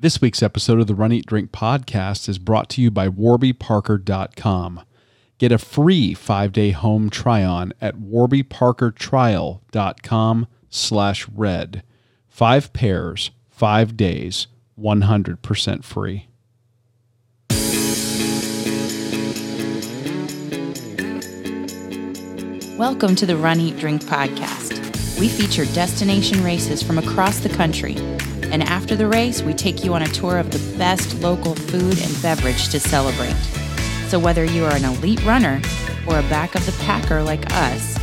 This week's episode of the Run Eat Drink podcast is brought to you by warbyparker.com. Get a free five-day home try-on at warbyparkertrial.com slash red. Five pairs, five days, 100% free. Welcome to the Run Eat Drink podcast. We feature destination races from across the country. And after the race, we take you on a tour of the best local food and beverage to celebrate. So whether you are an elite runner or a back of the packer like us,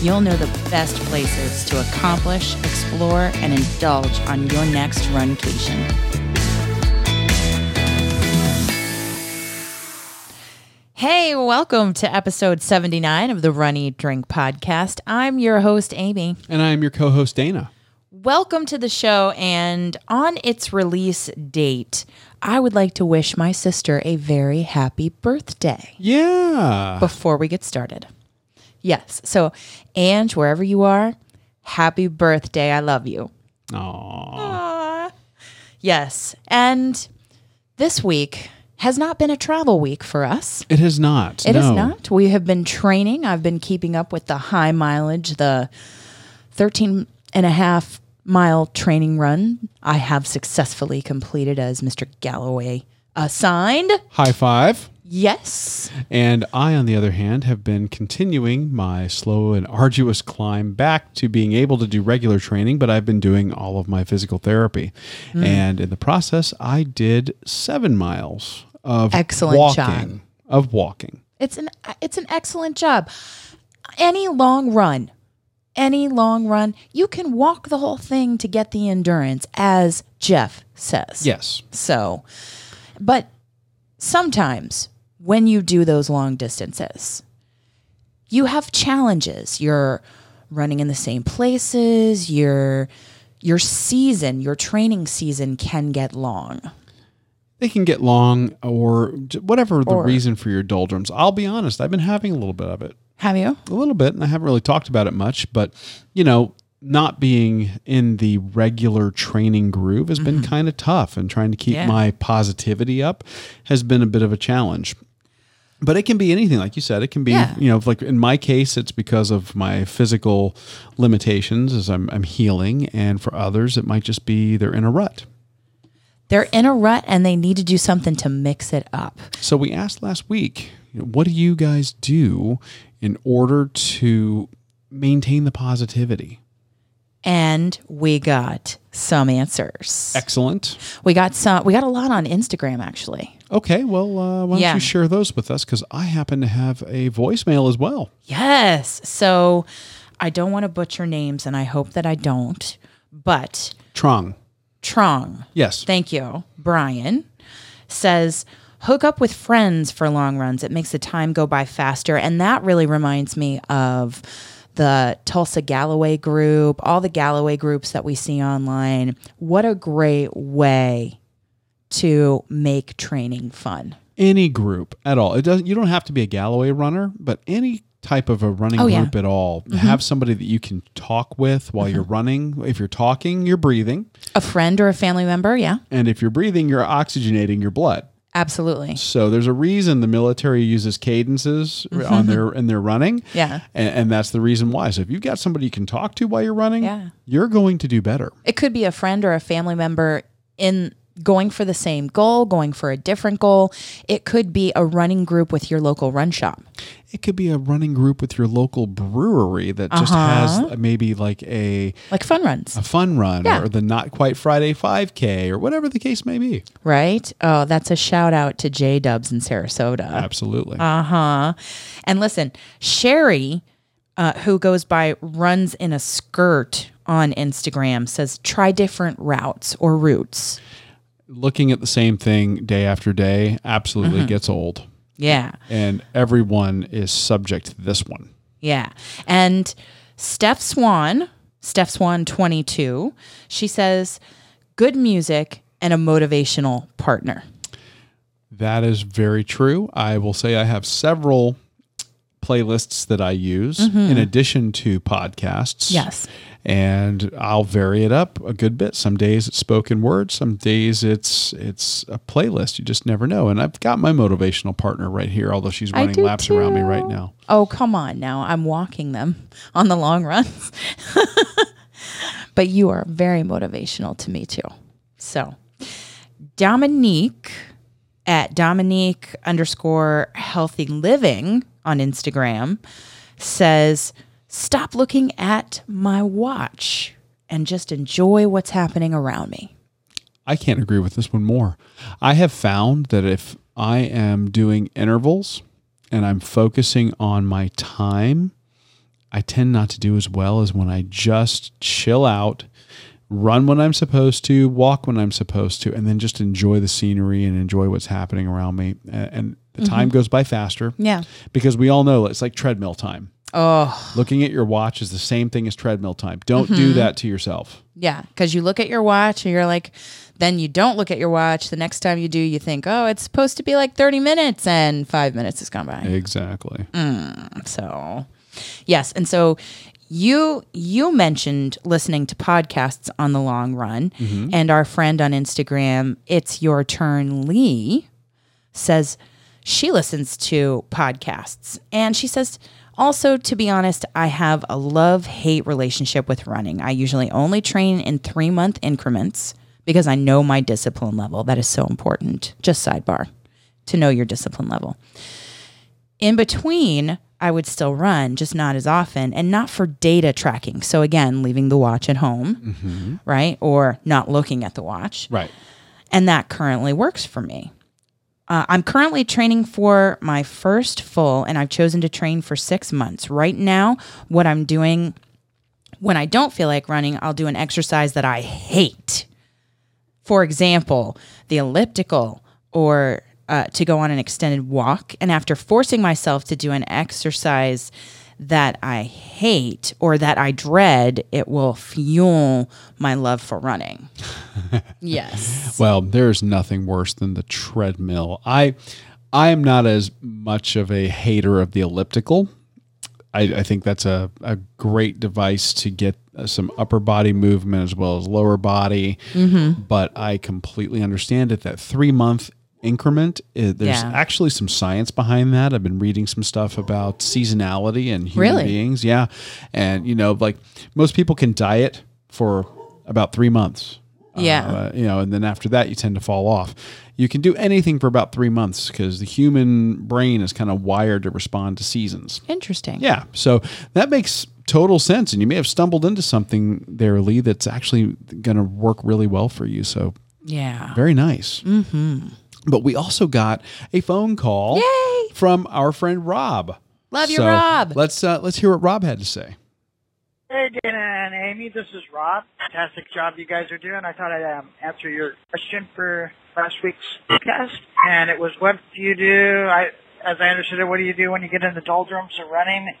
you'll know the best places to accomplish, explore, and indulge on your next runcation. Hey, welcome to episode 79 of the Run Eat Drink podcast. I'm your host, Amy. And I am your co-host Dana. Welcome to the show. And on its release date, I would like to wish my sister a very happy birthday Yeah. before we get started. Yes. So, Ange, wherever you are, happy birthday. I love you. Aw. Aw. Yes. And this week has not been a travel week for us. It has not. It is no. not. We have been training. I've been keeping up with the high mileage, the 13 and a half mile training run I have successfully completed as Mr. Galloway assigned. High five. Yes. And I, on the other hand, have been continuing my slow and arduous climb back to being able to do regular training, but I've been doing all of my physical therapy. Hmm. And in the process, I did seven miles of Excellent walking. job. Of walking. It's an it's an excellent job. Any long run, any long run, you can walk the whole thing to get the endurance as Jeff says. Yes. So, but sometimes when you do those long distances, you have challenges. You're running in the same places, your your season, your training season can get long. They can get long or whatever the Or- reason for your doldrums. I'll be honest, I've been having a little bit of it. Have you? a little bit and i haven't really talked about it much but you know not being in the regular training groove has been kind of tough and trying to keep Mm-hmm. Yeah. my positivity up has been a bit of a challenge but it can be anything like you said it can be Yeah. you know like in my case it's because of my physical limitations as I'm, I'm healing and for others it might just be they're in a rut They're in a rut and they need to do something to mix it up. So we asked last week, you know, what do you guys do in order to maintain the positivity? And we got some answers. Excellent. We got some we got a lot on Instagram actually. Okay, well, uh, why don't Yeah. you share those with us? Because I happen to have a voicemail as well. Yes. So I don't want to butcher names and I hope that I don't. But Trong. Trong, Yes. thank you, Brian, says hook up with friends for long runs. It makes the time go by faster. And that really reminds me of the Tulsa Galloway group, all the Galloway groups that we see online. What a great way to make training fun. any group at all. It doesn't. You don't have to be a Galloway runner, but any type of a running Oh, yeah. group at all. Mm-hmm. Have somebody that you can talk with while you're mm-hmm. running. If you're talking, you're breathing, A friend or a family member, yeah, and if you're breathing, you're oxygenating your blood. Absolutely. So there's a reason the military uses cadences on mm-hmm. their in their running. Yeah. And, and that's the reason why. So if you've got somebody you can talk to while you're running, Yeah. you're going to do better. It could be a friend or a family member in going for the same goal, going for a different goal. It could be a running group with your local run shop. It could be a running group with your local brewery that just Uh-huh. has maybe like a, Like fun runs, a fun run Yeah. or the not quite Friday 5K or whatever the case may be. right? Oh, that's a shout out to J Dubs in Sarasota. Absolutely. Uh huh. And listen, Sherry, uh, who goes by runs in a skirt on Instagram, says try different routes or routes. Looking at the same thing day after day absolutely Mm-hmm. gets old. Yeah. And everyone is subject to this one. Yeah. And Steph Swan, Steph Swan 22, she says, good music and a motivational partner. That is very true. I will say I have several playlists that I use in addition to podcasts. Mm-hmm. Yes. And I'll vary it up a good bit. Some days it's spoken word, some days it's it's a playlist. You just never know. And I've got my motivational partner right here, although she's running laps around me right now. Oh, come on now. I'm walking them on the long runs. but you are very motivational to me too. So, Dominique at Dominique underscore healthy living on Instagram says, Stop looking at my watch and just enjoy what's happening around me. I can't agree with this one more. I have found that if I am doing intervals and I'm focusing on my time, I tend not to do as well as when I just chill out, run when I'm supposed to, walk when I'm supposed to, and then just enjoy the scenery and enjoy what's happening around me. And the time mm-hmm. goes by faster Yeah. because we all know it's like treadmill time. Oh, Looking at your watch is the same thing as treadmill time. Don't do mm-hmm. that to yourself. Yeah, because you look at your watch and you're like, then you don't look at your watch. The next time you do, you think, oh, it's supposed to be like 30 minutes, and five minutes has gone by. Exactly. Mm, so, yes, and so you you mentioned listening to podcasts on the long run, mm-hmm. and our friend on Instagram, it's your turn, Lee, says she listens to podcasts, and she says. Also, to be honest, I have a love hate relationship with running. I usually only train in three month increments because I know my discipline level. That is so important. Just sidebar to know your discipline level. In between, I would still run, just not as often and not for data tracking. So, again, leaving the watch at home, mm-hmm. right? Or not looking at the watch. Right. And that currently works for me. Uh, I'm currently training for my first full, and I've chosen to train for six months. Right now, what I'm doing when I don't feel like running, I'll do an exercise that I hate. For example, the elliptical or uh, to go on an extended walk. And after forcing myself to do an exercise that I hate or that I dread, it will fuel my love for running. yes. Well, there's nothing worse than the treadmill. I I am not as much of a hater of the elliptical. I, I think that's a, a great device to get uh, some upper body movement as well as lower body. But I completely understand it. That three month increment, uh, there's Yeah. actually some science behind that. I've been reading some stuff about seasonality and human Really? beings. Yeah. And, you know, like most people can diet for about three months. Yeah. Uh, you know, and then after that, you tend to fall off. You can do anything for about three months because the human brain is kind of wired to respond to seasons. Interesting. Yeah. So that makes total sense. And you may have stumbled into something there, Lee, that's actually going to work really well for you. So Yeah. very nice. Mm-hmm. But we also got a phone call Yay! from our friend Rob. Love you, Rob. Let's uh, let's hear what Rob had to say. Hey, Dana and Amy, this is Rob. Fantastic job you guys are doing. I thought I'd um, answer your question for last week's podcast. And it was, what do you do? I, as I understood it, what do you do when you get in the doldrums of running?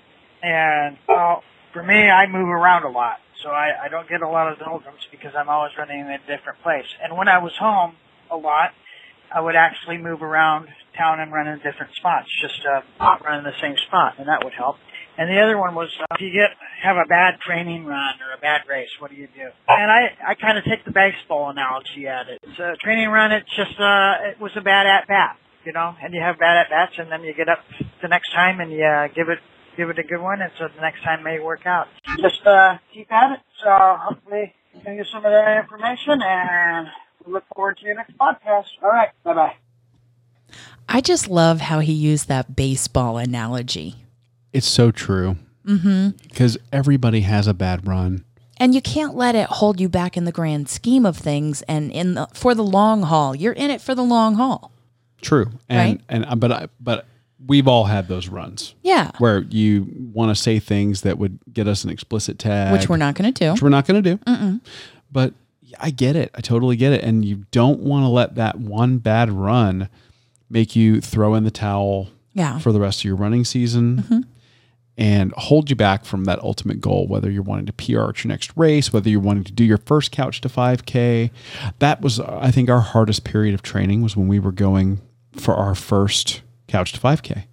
And, well, for me, I move around a lot. So I, I don't get a lot of doldrums because I'm always running in a different place. And when I was home a lot, I would actually move around town and run in different spots, just uh, not run in the same spot, and that would help. And the other one was, uh, if you get have a bad training run or a bad race, what do you do? And I I kind of take the baseball analogy at it. It's a training run. It's just uh, it was a bad at bat, you know, and you have bad at bats, and then you get up the next time and you uh, give it give it a good one, and so the next time may work out. Just uh, keep at it. So hopefully you get some of that information, and we look forward to your next podcast. All right, bye bye. I just love how he used that baseball analogy. It's so true. Mm-hmm. Because everybody has a bad run. And you can't let it hold you back in the grand scheme of things and in the for the long haul. You're in it for the long haul. True. And Right. and uh, but I, but we've all had those runs Yeah. where you want to say things that would get us an explicit tag, Which we're not going to do. which we're not going to do. But I get it. I totally get it. And you don't want to let that one bad run make you throw in the towel Yeah. for the rest of your running season mm-hmm. and hold you back from that ultimate goal, whether you're wanting to PR at your next race, whether you're wanting to do your first couch to 5K. That was, I think, our hardest period of training was when we were going for our first couch to 5K.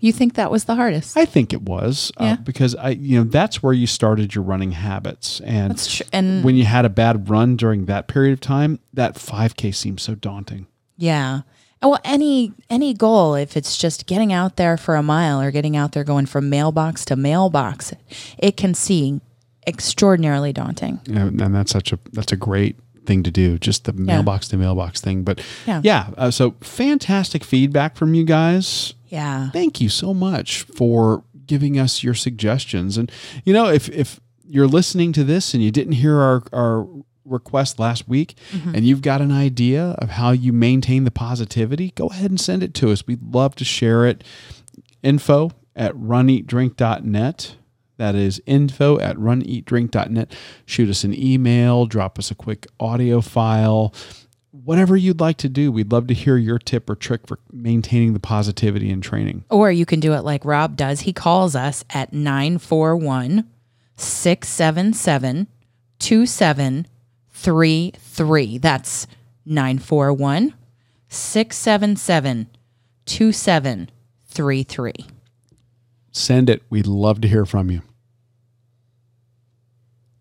You think that was the hardest? I think it was Yeah. uh, because I, you know, that's where you started your running habits, and That's tr- and when you had a bad run during that period of time, that 5K seems so daunting. Yeah. Well, any any goal, if it's just getting out there for a mile or getting out there going from mailbox to mailbox, it can seem extraordinarily daunting. Know, and that's such a that's a great thing to do, just the mailbox to mailbox thing. But Yeah. yeah, uh, so fantastic feedback from you guys. Yeah. Thank you so much for giving us your suggestions. And you know, if if you're listening to this and you didn't hear our our request last week mm-hmm. and you've got an idea of how you maintain the positivity, go ahead and send it to us. We'd love to share it. Info at runeatdrink.net. That is info at runeatdrink.net. Shoot us an email, drop us a quick audio file, whatever you'd like to do. We'd love to hear your tip or trick for maintaining the positivity in training. Or you can do it like Rob does. He calls us at 941 677 2733. That's 941 677 2733. Send it. We'd love to hear from you.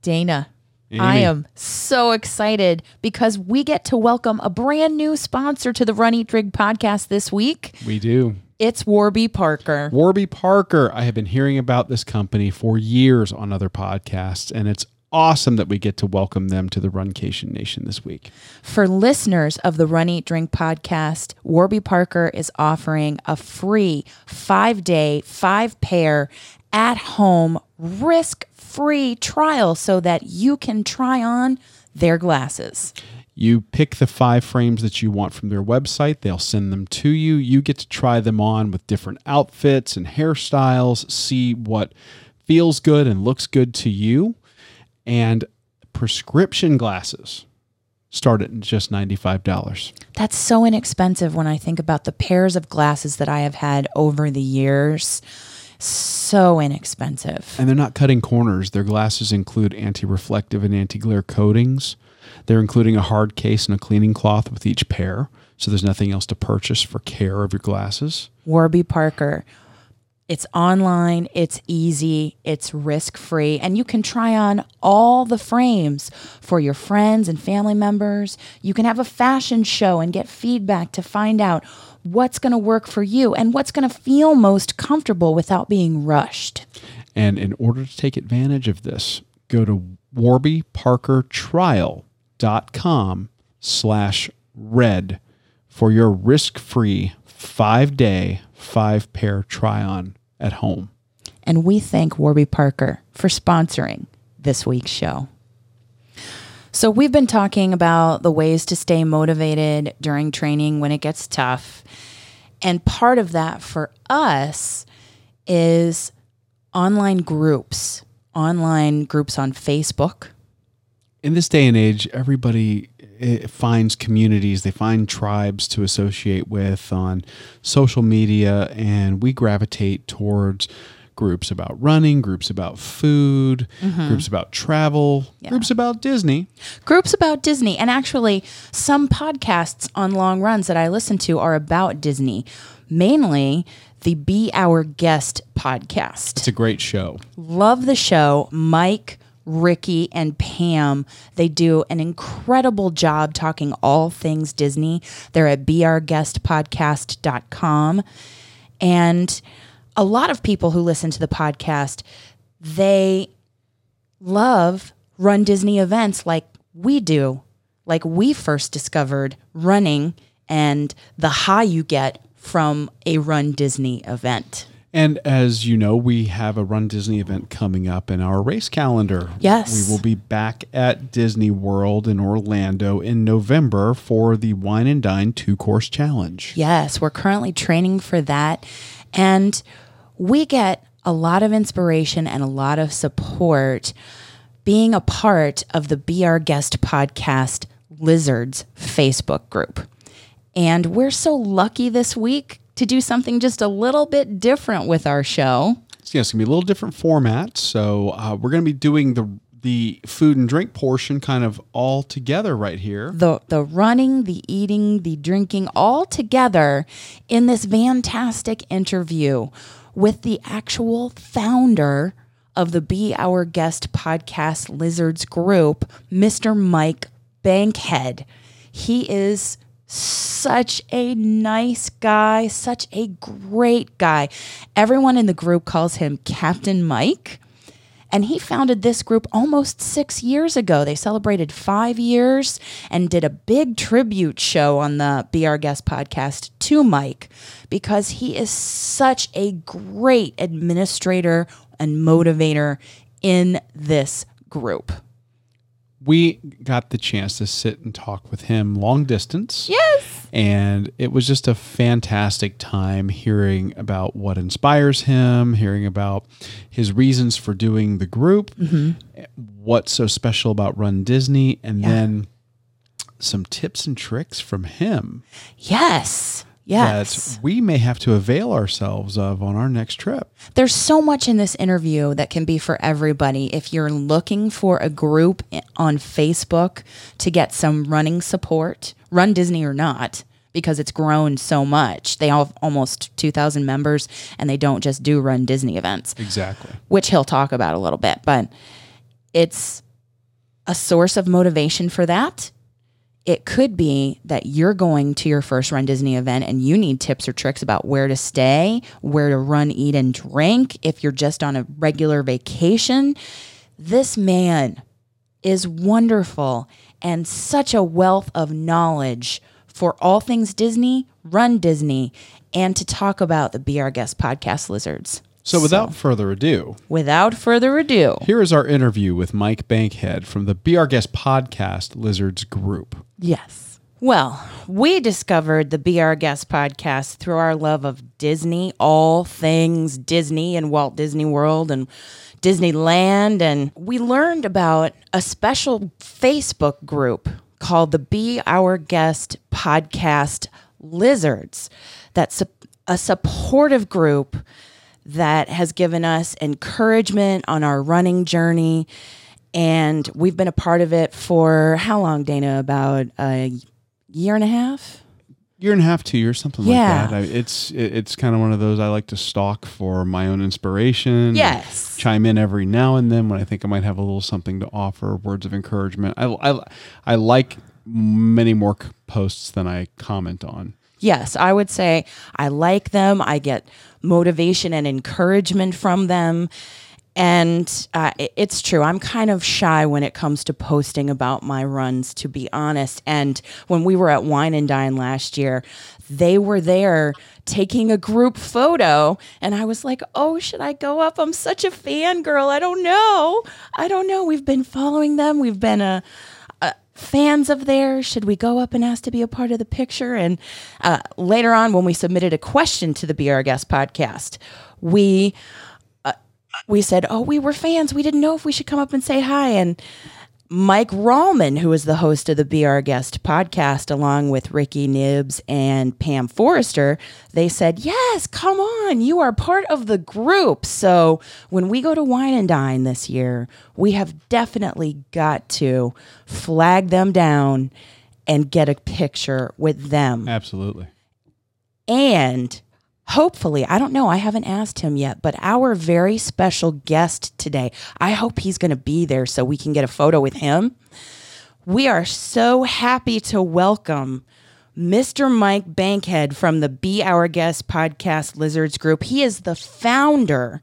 Dana, I am so excited because we get to welcome a brand new sponsor to the Run Eat Drink podcast this week. We do. It's Warby Parker. Warby Parker. I have been hearing about this company for years on other podcasts, and it's awesome that we get to welcome them to the Runcation Nation this week. For listeners of the Run Eat Drink podcast, Warby Parker is offering a free five day, five pair at home, risk free trial so that you can try on their glasses. You pick the five frames that you want from their website. They'll send them to you. You get to try them on with different outfits and hairstyles, see what feels good and looks good to you. And prescription glasses start at just $95. That's so inexpensive when I think about the pairs of glasses that I have had over the years. So inexpensive. And they're not cutting corners. Their glasses include anti reflective and anti glare coatings. They're including a hard case and a cleaning cloth with each pair. So there's nothing else to purchase for care of your glasses. Warby Parker. It's online, it's easy, it's risk free, and you can try on all the frames for your friends and family members. You can have a fashion show and get feedback to find out what's going to work for you and what's going to feel most comfortable without being rushed. And in order to take advantage of this, go to warbyparkertrial.com slash red for your risk-free five-day, five-pair try-on at home. And we thank Warby Parker for sponsoring this week's show. So, we've been talking about the ways to stay motivated during training when it gets tough. And part of that for us is online groups, online groups on Facebook. in this day and age, everybody eh, finds communities, they find tribes to associate with on social media, and we gravitate towards groups about running, groups about food, mm-hmm. groups about travel, groups about Disney. groups about Disney. And actually, some podcasts on long runs that I listen to are about Disney, mainly the Be Our Guest podcast. It's a great show. Love the show. Mike, Rikki, and Pam, they do an incredible job talking all things Disney. They're at beourguestpodcast.com. And a lot of people who listen to the podcast, they love Run Disney events like we do. Like we first discovered running and the high you get from a Run Disney event. And as you know, we have a Run Disney event coming up in our race calendar. Yes. We will be back at Disney World in Orlando in November for the Wine and Dine two course challenge. Yes, we're currently training for that. And we get a lot of inspiration and a lot of support being a part of the Be Our Guest podcast Lizards Facebook group. And we're so lucky this week to do something just a little bit different with our show. So yeah, it's gonna be a little different format. So uh, we're gonna be doing the the food and drink portion kind of all together right here. the the running, the eating, the drinking all together in this fantastic interview with the actual founder of the Be Our Guest podcast Lizards group, Mr. Mike Bankhead. He is such a nice guy, such a great guy. Everyone in the group calls him Captain Mike. And he founded this group almost six years ago. They celebrated five years and did a big tribute show on the Be Our Guest podcast to Mike because he is such a great administrator and motivator in this group. We got the chance to sit and talk with him long distance. And it was just a fantastic time hearing about what inspires him, hearing about his reasons for doing the group, mm-hmm. what's so special about Run Disney, and then some tips and tricks from him. Yes. Yes. that we may have to avail ourselves of on our next trip. There's so much in this interview that can be for everybody. If you're looking for a group on Facebook to get some running support, Run Disney or not, because it's grown so much. They have almost 2,000 members and they don't just do Run Disney events, Exactly. which he'll talk about a little bit, but it's a source of motivation for that. It could be that you're going to your first Run Disney event and you need tips or tricks about where to stay, where to run, eat, and drink. If you're just on a regular vacation, this man is wonderful and such a wealth of knowledge for all things Disney, Run Disney, and to talk about the Be Our Guest podcast lizards. So, without further ado, Without further ado, here is our interview with Mike Bankhead from the Be Our Guest podcast Lizards Group. Yes. Well, we discovered the Be Our Guest podcast through our love of Disney, all things Disney and Walt Disney World and Disneyland. And we learned about a special Facebook group called the Be Our Guest podcast Lizards. That's a, a supportive group that has given us encouragement on our running journey. And we've been a part of it for how long, Dana? About a year and a half? Year and a half, two years, something Yeah. like that. I, it's it, it's kind of one of those I like to stalk for my own inspiration. Yes. chime in every now and then when I think I might have a little something to offer, words of encouragement. I I, I like many more posts than I comment on. Yes, I would say I like them. I get motivation and encouragement from them. And uh, it's true. I'm kind of shy when it comes to posting about my runs, to be honest. And when we were at Wine and Dine last year, they were there taking a group photo. And I was like, oh, should I go up? I'm such a fangirl. I don't know. I don't know. We've been following them. We've been a, fans of theirs? Should we go up and ask to be a part of the picture? And uh, later on, when we submitted a question to the Be Our Guest podcast, we uh, we said, "Oh, we were fans. We didn't know if we should come up and say hi." And Mike Rallman, who is the host of the Be Our Guest podcast, along with Rikki Nibbs and Pam Forrester, they said, Yes, come on, you are part of the group. So when we go to Wine and Dine this year, we have definitely got to flag them down and get a picture with them. Absolutely. And hopefully, I don't know, I haven't asked him yet, but our very special guest today, I hope he's going to be there so we can get a photo with him. We are so happy to welcome Mr. Mike Bankhead from the Be Our Guest podcast Lizards Group. He is the founder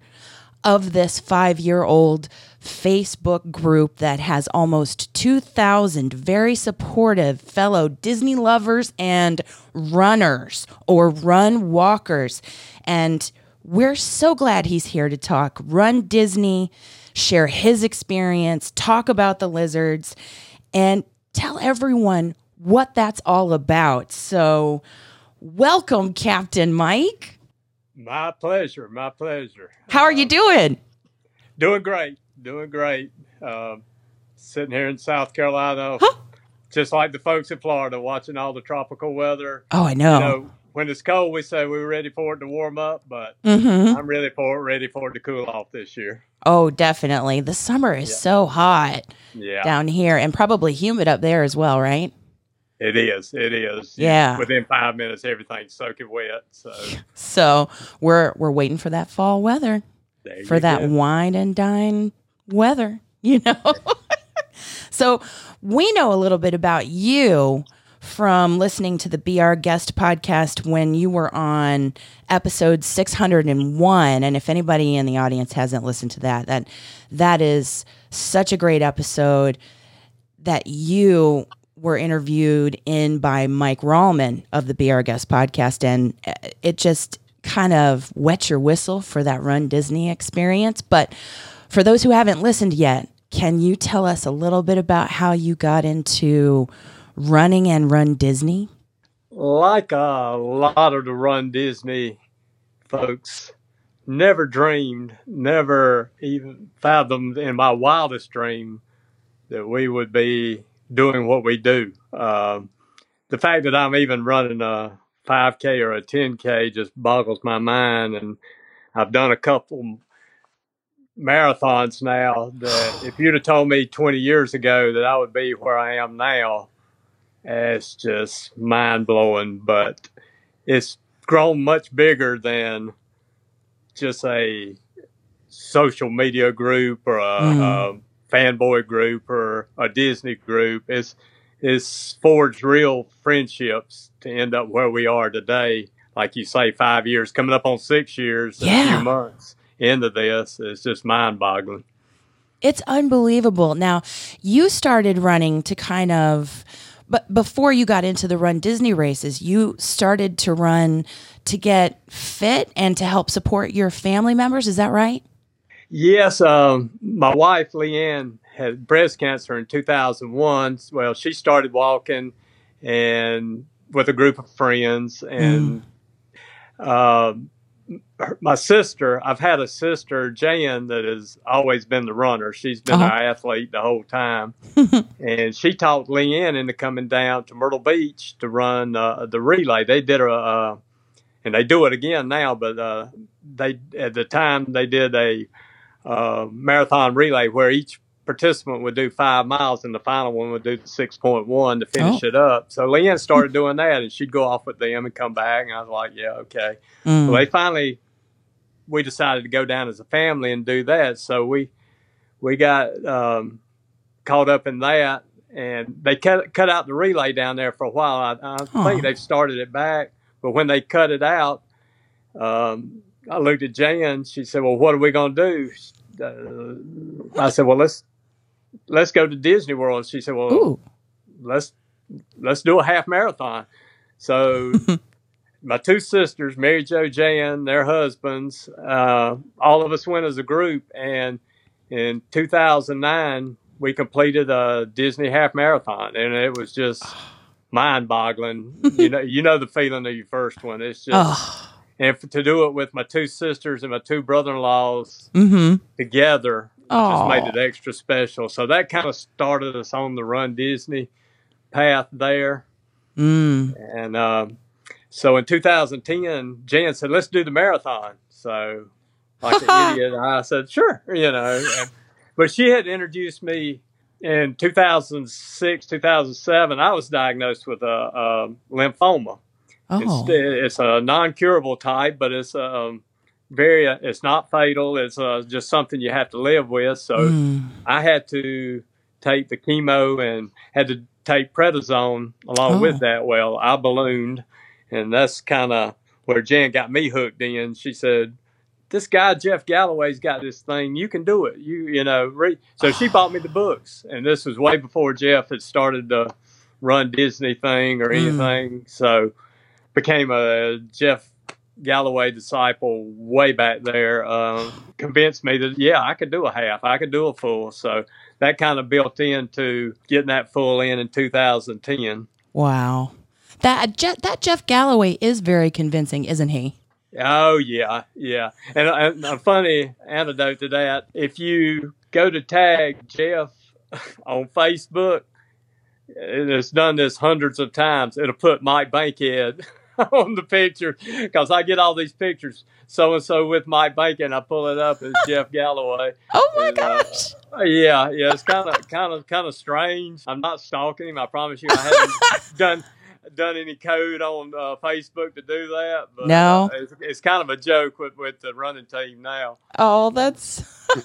of this five year old Facebook group that has almost 2,000 very supportive fellow Disney lovers and runners or run walkers. And we're so glad he's here to talk Run Disney, share his experience, talk about the lizards, and tell everyone what that's all about. So, welcome, Captain Mike. My pleasure. My pleasure. How are you uh, doing? Doing great. Doing great. Um, sitting here in South Carolina, Huh? just like the folks in Florida, watching all the tropical weather. Oh, I know. You know, when it's cold, we say we're ready for it to warm up, but Mm-hmm. I'm ready for it, ready for it to cool off this year. Oh, definitely. The summer is Yeah. so hot Yeah, down here and probably humid up there as well, right? it is. It is. Yeah. Within five minutes, everything's soaking wet. So So we're we're waiting for that fall weather, for that go. wine and dine weather, you know. so we know a little bit about you from listening to the Be Our Guest podcast when you were on episode 601 and if anybody in the audience hasn't listened to that that that is such a great episode that you were interviewed in by Mike Rallman of the Be Our Guest podcast, and uh, it just kind of wets your whistle for that Run Disney experience. But for those who haven't listened yet, can you tell us a little bit about how you got into running and Run Disney? like a lot of the Run Disney folks, never dreamed, never even fathomed in my wildest dream that we would be doing what we do. Um, the fact that I'm even running a 5K or a 10K just boggles my mind. And I've done a couple marathons now that if you'd have told me 20 years ago that I would be where I am now, it's just mind blowing. But it's grown much bigger than just a social media group or a, Mm. a fanboy group or a Disney group. It's it's forged real friendships to end up where we are today. Like you say, five years coming up on six years, in a Yeah. few months into this. It's just mind boggling. It's unbelievable. Now, you started running to kind of, but before you got into the Run Disney races, you started to run to get fit and to help support your family members. Is that right? Yes, um, my wife Leanne had breast cancer in 2001. Well, she started walking and with a group of friends, and um, her- my sister. I've had a sister, Jan, that has always been the runner. She's been Uh-huh. our athlete the whole time, and she talked Leanne into coming down to Myrtle Beach to run uh, the relay. They did a. Uh, and they do it again now, but uh, they at the time they did a uh, marathon relay where each participant would do five miles and the final one would do the 6.1 to finish Oh. it up. So Leanne started doing that and she'd go off with them and come back. And I was like, yeah, okay. Mm. Well, they finally, we decided to go down as a family and do that. So we, we got um, caught up in that and they cut, cut out the relay down there for a while. I, I think they've started it back, but when they cut it out, um, I looked at Jan. She said, "Well, what are we going to do?" Uh, I said, "Well, let's let's go to Disney World." She said, "Well, Ooh. let's let's do a half marathon." So my two sisters, Mary Jo, Jan, their husbands, uh, all of us went as a group, and in 2009 we completed a Disney half marathon, and it was just mind-boggling. you know, you know the feeling of your first one. It's just and to do it with my two sisters and my two brother-in-laws Mm-hmm. together Oh. just made it extra special. So that kind of started us on the Run Disney path there. Mm. And um, so in 2010, Jan said, "Let's do the marathon." So, like an idiot, I said, "Sure," you know. And, but she had introduced me in 2006, 2007. I was diagnosed with a, a lymphoma. Oh. It's, it's a non-curable type, but it's um, very. Uh, it's not fatal. It's uh, just something you have to live with. So Mm. I had to take the chemo and had to take prednisone along Oh. with that. Well, I ballooned, and that's kind of where Jan got me hooked in. She said, "This guy Jeff Galloway's got this thing. You can do it. You you know." Re-. So she bought me the books, and this was way before Jeff had started the Run Disney thing or Mm. anything. So became a Jeff Galloway disciple way back there. Um, convinced me that yeah, I could do a half, I could do a full. So that kind of built into getting that full in in 2010. Wow. That Je- that Jeff Galloway is very convincing, isn't he? Oh yeah, yeah. And, and a funny anecdote to that: if you go to tag Jeff on Facebook, and it's done this hundreds of times. It'll put Mike Bankhead on the picture because I get all these pictures. So and so with Mike Bacon, I pull it up as Jeff Galloway. Oh my And, uh, gosh. Uh, yeah, yeah, it's kind of, kind of, kind of strange. I'm not stalking him. I promise you, I haven't done done any code on uh, Facebook to do that. But, No. uh, it's, it's kind of a joke with with the running team now. Oh, that's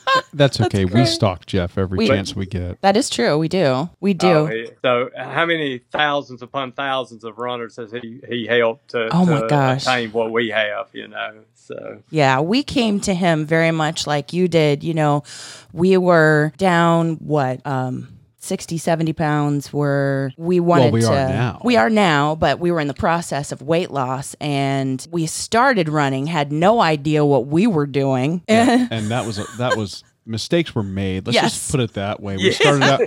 That's okay. we stalk Jeff every We- chance we get. that is true. We do. We do. Oh, he- so, how many thousands upon thousands of runners has he he helped to, Oh, my to gosh. attain what we have? You know, so Yeah, we came to him very much like you did. You know, we were down what um 60 70 pounds were we wanted we to are now. we are now but we were in the process of weight loss and we started running had no idea what we were doing and that was a, that was mistakes were made. Let's Yes. just put it that way. We started out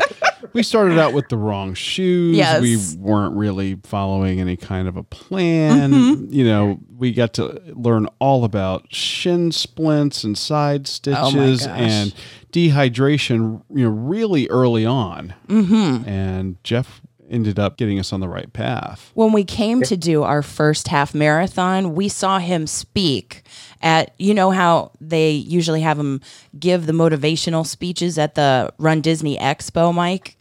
we started out with the wrong shoes. Yes. We weren't really following any kind of a plan. Mm-hmm. You know, we got to learn all about shin splints and side stitches Oh and dehydration, you know, really early on. Mm-hmm. And Jeff ended up getting us on the right path. when we came to do our first half marathon, we saw him speak at, you know, how they usually have him give the motivational speeches at the Run Disney Expo, Mike.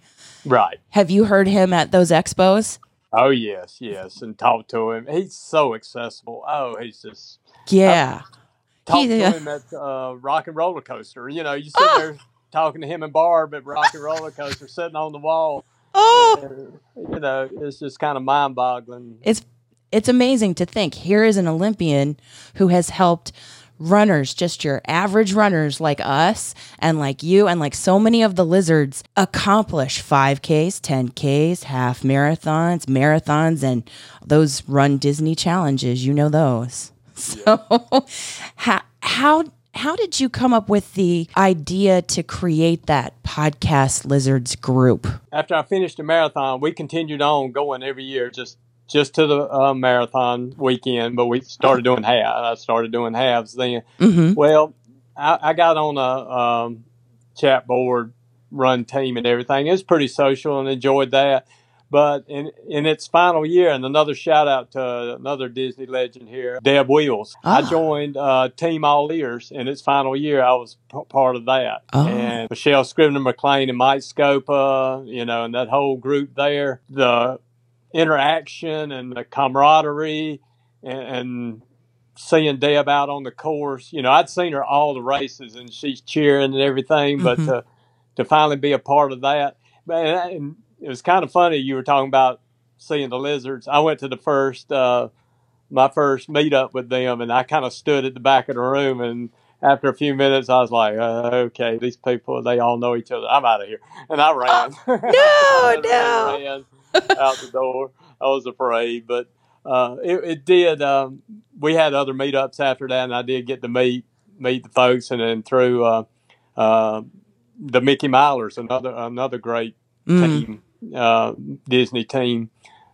right. Have you heard him at those expos? Oh yes, yes, and talk to him. He's so accessible. Oh, he's just Yeah. Talk to him at uh, Rock and Roller Coaster. You know, you sit there talking to him and Barb at Rock and Roller Coaster, sitting on the wall. Oh, And, you know, it's just kind of mind boggling. it's it's amazing to think here is an Olympian who has helped runners, just your average runners like us and like you and like so many of the lizards accomplish 5Ks, 10Ks, half marathons, marathons and those run Disney challenges, you know those. So how how how did you come up with the idea to create that podcast lizards group? After I finished the marathon, we continued on going every year, just just to the uh, marathon weekend. But we started doing half. I started doing halves then. Mhm. Well, I, I got on a um, chat board, run team, and everything. It was pretty social and enjoyed that. But in in its final year, and another shout out to another Disney legend here, Deb Wills. I Ah. joined uh, Team All Ears in its final year. I was p- part of that, Oh. and Michelle Scribner McLean and Mike Scopa, you know, and that whole group there. The interaction and the camaraderie and, and seeing Deb out on the course. You know, I'd seen her all the races and she's cheering and everything, but Mhm. to to finally be a part of that, man, and it was kind of funny. You were talking about seeing the lizards. I went to the first uh, my first meetup with them, and I kind of stood at the back of the room and. After a few minutes, I was like, uh, "Okay, these people—they all know each other. I'm out of here," and I ran. no, no. I ran out the door. I was afraid, but uh, it, it did. Um, we had other meetups after that, and I did get to meet meet the folks, and then through uh, uh, the Mickey Milers, another another great Mm. team, uh, Disney team.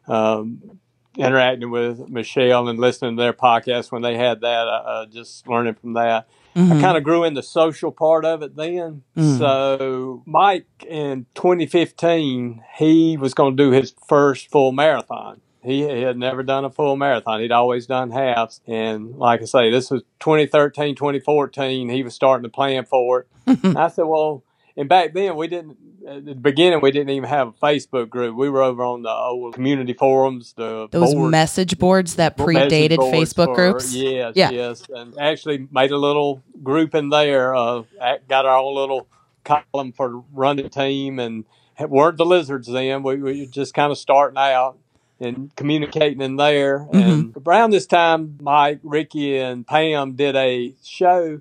Um, interacting with Michelle and listening to their podcast when they had that, uh, uh, just learning from that. I Mhm. kind of grew in the social part of it then. Mm. So Mike in 2015, he was going to do his first full marathon. He, he had never done a full marathon. He'd always done halves. And like I say, this was 2013, 2014. He was starting to plan for it. I said, well, and back then we didn't, at the beginning, we didn't even have a Facebook group. We were over on the old community forums, the Those board message boards that predated boards Facebook for- groups. Yes, Yeah. yes, and actually made a little group in there. Uh, got our own little column for running team, and weren't the lizards then. We, we were just kind of starting out and communicating in there. And around this time, Mike, Rikki, and Pam did a show.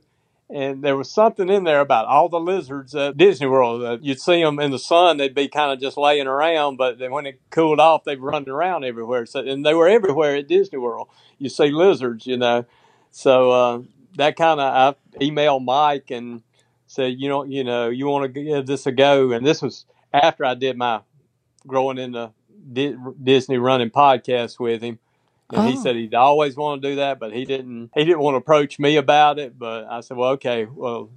And there was something in there about all the lizards at Disney World. Uh, you'd see them in the sun; they'd be kind of just laying around. But then when it cooled off, they'd run around everywhere. So, and they were everywhere at Disney World. You see lizards, you know. So uh, that kind of I emailed Mike and said, you know, you know, you want to give this a go. And this was after I did my growing into Di- Disney running podcast with him. And he Oh. said he'd always want to do that, but he didn't. He didn't want to approach me about it. But I said, well, okay, well,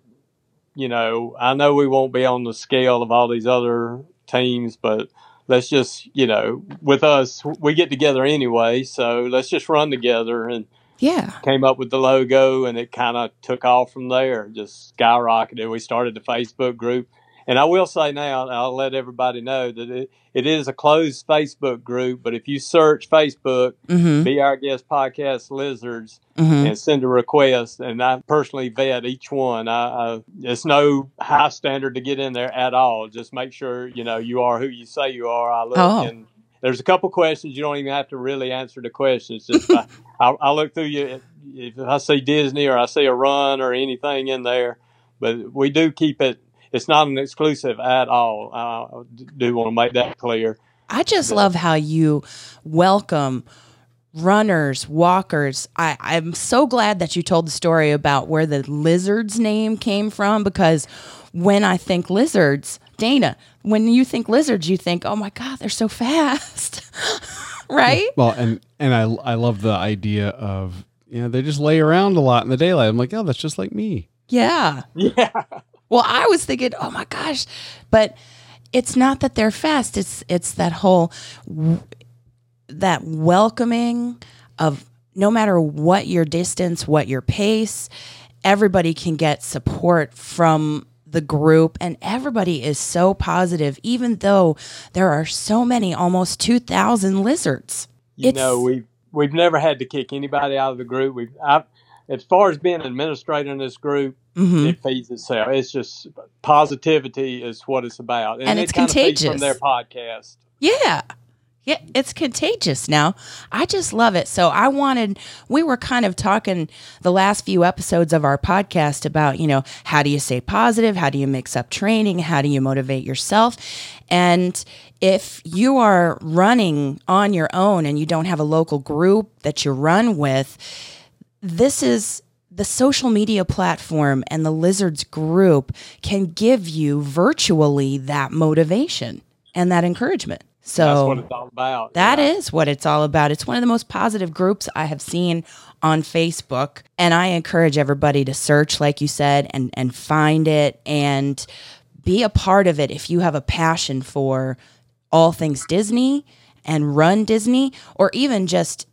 you know, I know we won't be on the scale of all these other teams, but let's just you know with us we get together anyway, so let's just run together and Yeah. came up with the logo and it kind of took off from there just skyrocketed we started the facebook group and i will say now i'll let everybody know that it, it is a closed facebook group but if you search facebook Mm-hmm. be our guest podcast lizards Mm-hmm. and send a request and i personally vet each one I, I it's no high standard to get in there at all just make sure you know you are who you say you are i look Oh. and there's a couple questions you don't even have to really answer the questions just I, I, I look through you if i see disney or i see a run or anything in there but we do keep it it's not an exclusive at all i do want to make that clear I just love how you welcome runners, walkers. I, I'm so glad that you told the story about where the lizard's name came from because when I think lizards, Dana, when you think lizards, you think, oh my God, they're so fast. right? Well, and and I I love the idea of you know they just lay around a lot in the daylight. I'm like, oh, that's just like me. Yeah. yeah Well, I was thinking, oh my gosh, but it's not that they're fast. It's it's that whole that welcoming of no matter what your distance, what your pace, everybody can get support from the group and everybody is so positive even though there are so many almost 2000 lizards. you It's- know we we've never had to kick anybody out of the group we've I, as far as being an administrator in this group Mhm. it feeds itself it's just positivity is what it's about And it it's kinda contagious. from their podcast Yeah. Yeah, it's contagious now. I just love it. So I wanted we were kind of talking the last few episodes of our podcast about, you know, how do you stay positive? How do you mix up training? How do you motivate yourself? And if you are running on your own and you don't have a local group that you run with, this is the social media platform and the Lizards group can give you virtually that motivation and that encouragement. So that's what it's all about that Yeah. is what it's all about. It's one of the most positive groups I have seen on Facebook. And I encourage everybody to search, like you said, and, and find it and be a part of it if you have a passion for all things Disney and run Disney, or even just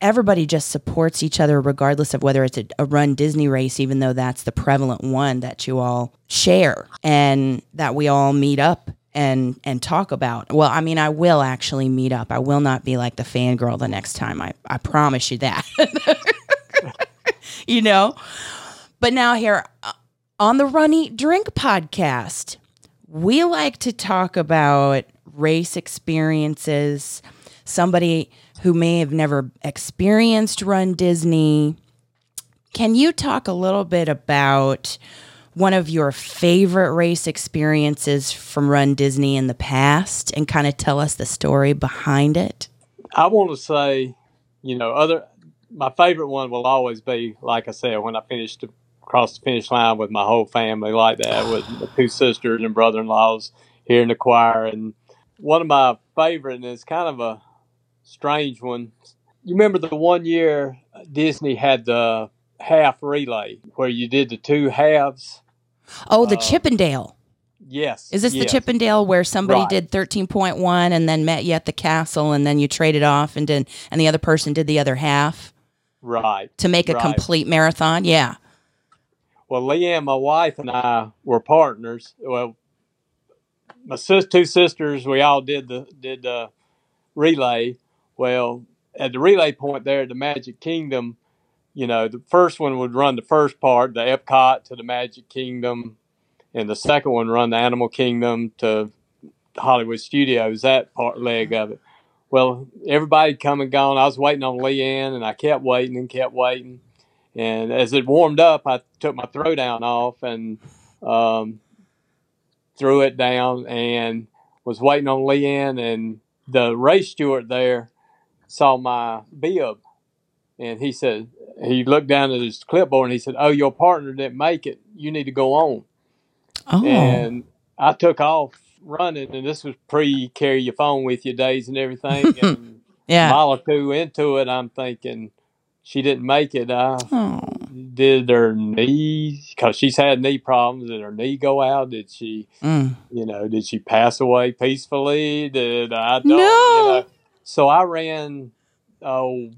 everybody just supports each other regardless of whether it's a, a run Disney race, even though that's the prevalent one that you all share and that we all meet up and and talk about. Well, I mean, I will actually meet up. I will not be like the fangirl the next time. I, I promise you that. you know? But now here uh, on the Run Eat Drink podcast, we like to talk about race experiences, somebody who may have never experienced Run Disney. Can you talk a little bit about one of your favorite race experiences from Run Disney in the past and kind of tell us the story behind it? I want to say, you know, other my favorite one will always be, like I said, when I finished across the finish line with my whole family like that, with my two sisters and brother-in-laws here in the choir. And one of my favorite, and it's kind of a strange one. You remember the one year Disney had the half relay where you did the two halves? Oh, the Uh, Chip 'n Dale. Yes. Is this yes. the Chip 'n Dale where somebody Right. did 13.1 and then met you at the castle and then you traded off and did and the other person did the other half Right. to make a Right. complete marathon? Yeah. Well, Leanne, my wife, and I were partners. Well, my sis, two sisters, we all did the did the relay. Well, at the relay point there at the Magic Kingdom, you know, the first one would run the first part, the Epcot to the Magic Kingdom, and the second one run the Animal Kingdom to Hollywood Studios. That part leg of it. Well, everybody come and gone. I was waiting on Leanne, and I kept waiting and kept waiting. And as it warmed up, I took my throw down off and um, threw it down and was waiting on Leanne. And the race steward there saw my bib. And he said, he looked down at his clipboard and he said, Oh, your partner didn't make it. You need to go on. Oh. And I took off running. And this was pre carry your phone with you days and everything. and yeah. mile or two into it, I'm thinking she didn't make it. I, Oh. did her knee because she's had knee problems. Did her knee go out? Did she, Mm. you know, did she pass away peacefully? Did I don't? No. You know, so I ran, oh,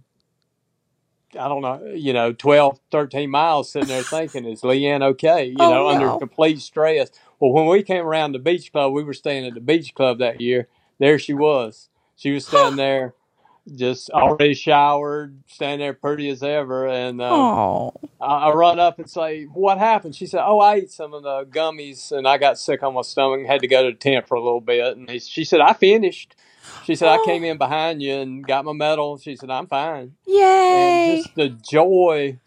I don't know, you know, 12, 13 miles sitting there thinking, is Leanne okay? You Oh, know, under complete stress. Well, when we came around the beach club, we were staying at the beach club that year. There she was. She was standing there, just already showered, standing there pretty as ever. And uh. I, I run up and say, "What happened?" She said, "Oh, I ate some of the gummies and I got sick on my stomach and had to go to the tent for a little bit." And he, she said, "I finished." She said, "I Oh. came in behind you and got my medal." She said, "I'm fine." Yay. And just the joy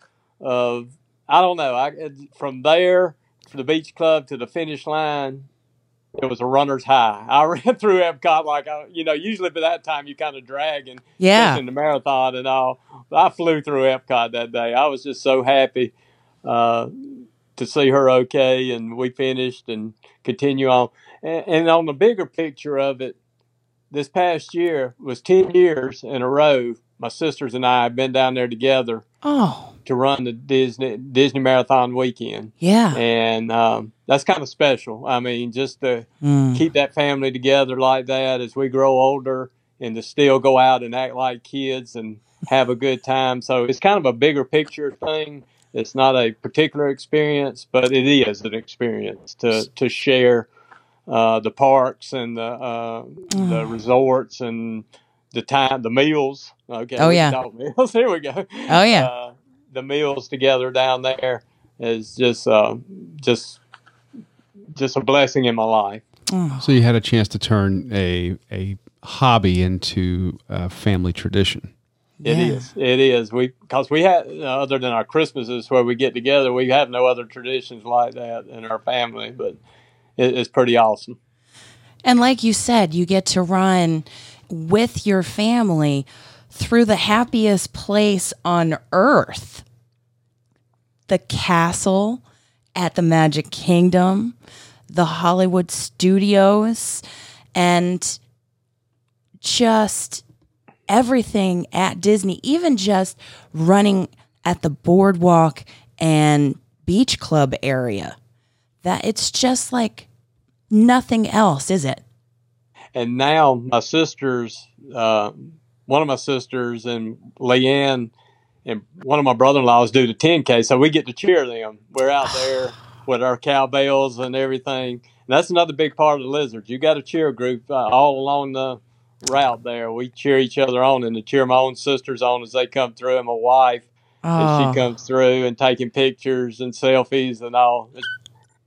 of I don't know. I from there from the beach club to the finish line. It was a runner's high. I ran through Epcot like I, you know. Usually, by that time, you kind of drag and yeah. in the marathon and all. I flew through Epcot that day. I was just so happy uh, to see her okay, and we finished and continue on. And, and on the bigger picture of it, this past year was ten years in a row. My sisters and I have been down there together Oh. to run the Disney Disney Marathon weekend, Yeah. and um, that's kind of special. I mean, just to Mm. keep that family together like that as we grow older and to still go out and act like kids and have a good time. So it's kind of a bigger picture thing. It's not a particular experience, but it is an experience to, to share uh, the parks and the uh, the resorts and the time, the meals. Okay. Oh, yeah. can meals. Here we go. Oh, yeah. Uh, the meals together down there is just uh, just just a blessing in my life. Oh. So you had a chance to turn a a hobby into a family tradition. It Yeah. is. It is. We because we had uh, other than our Christmases where we get together, we have no other traditions like that in our family. But it, it's pretty awesome. And like you said, you get to run with your family through the happiest place on earth the castle at the Magic Kingdom, the Hollywood studios, and just everything at Disney, even just running at the boardwalk and beach club area. That it's just like nothing else, is it? And now my sisters, uh, one of my sisters and Leanne and one of my brother-in-laws do the 10K, so we get to cheer them. We're out there with our cowbells and everything. And that's another big part of the Lizards. You got a cheer group uh, all along the route there. We cheer each other on and to cheer my own sisters on as they come through and my wife as Oh. she comes through and taking pictures and selfies and all. It's,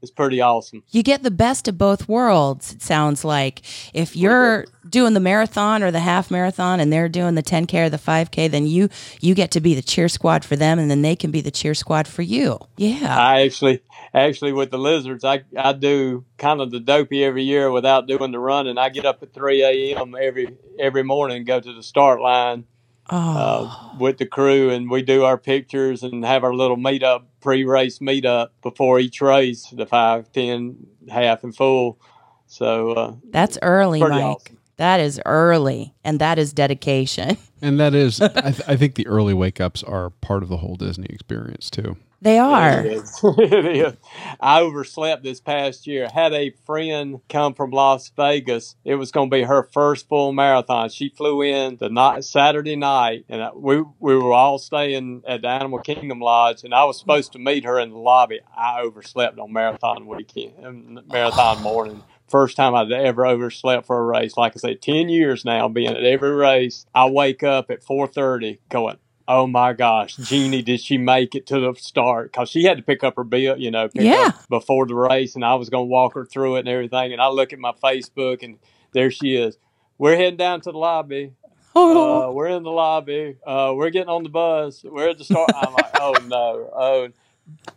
it's pretty awesome. you get the best of both worlds it sounds like if you're doing the marathon or the half marathon and they're doing the 10k or the 5k then you you get to be the cheer squad for them and then they can be the cheer squad for you yeah I actually, actually with the lizards, I, I do kind of the dopey every year without doing the running. I get up at 3 a.m. every every morning, go to the start line oh uh, with the crew, and we do our pictures and have our little meetup, pre-race meetup before each race, the five, ten, half, and full. So uh, that's early mike awesome. that is early and that is dedication And that is, I, th- I think the early wake ups are part of the whole Disney experience too. They are It is. it is. I overslept this past year. Had a friend come from Las Vegas. It was going to be her first full marathon. She flew in the night Saturday night, and we we were all staying at the Animal Kingdom Lodge. And I was supposed to meet her in the lobby. I overslept on marathon weekend, um, marathon morning. First time I'd ever overslept for a race. Like I said, ten years now, being at every race. I wake up at four thirty, going, oh my gosh, Jeannie, did she make it to the start? Because she had to pick up her bill, you know, Yeah. before the race, and I was going to walk her through it and everything. And I look at my Facebook, and there she is. We're heading down to the lobby. Uh, we're in the lobby. Uh, we're getting on the bus. We're at the start. I'm like, oh no, oh.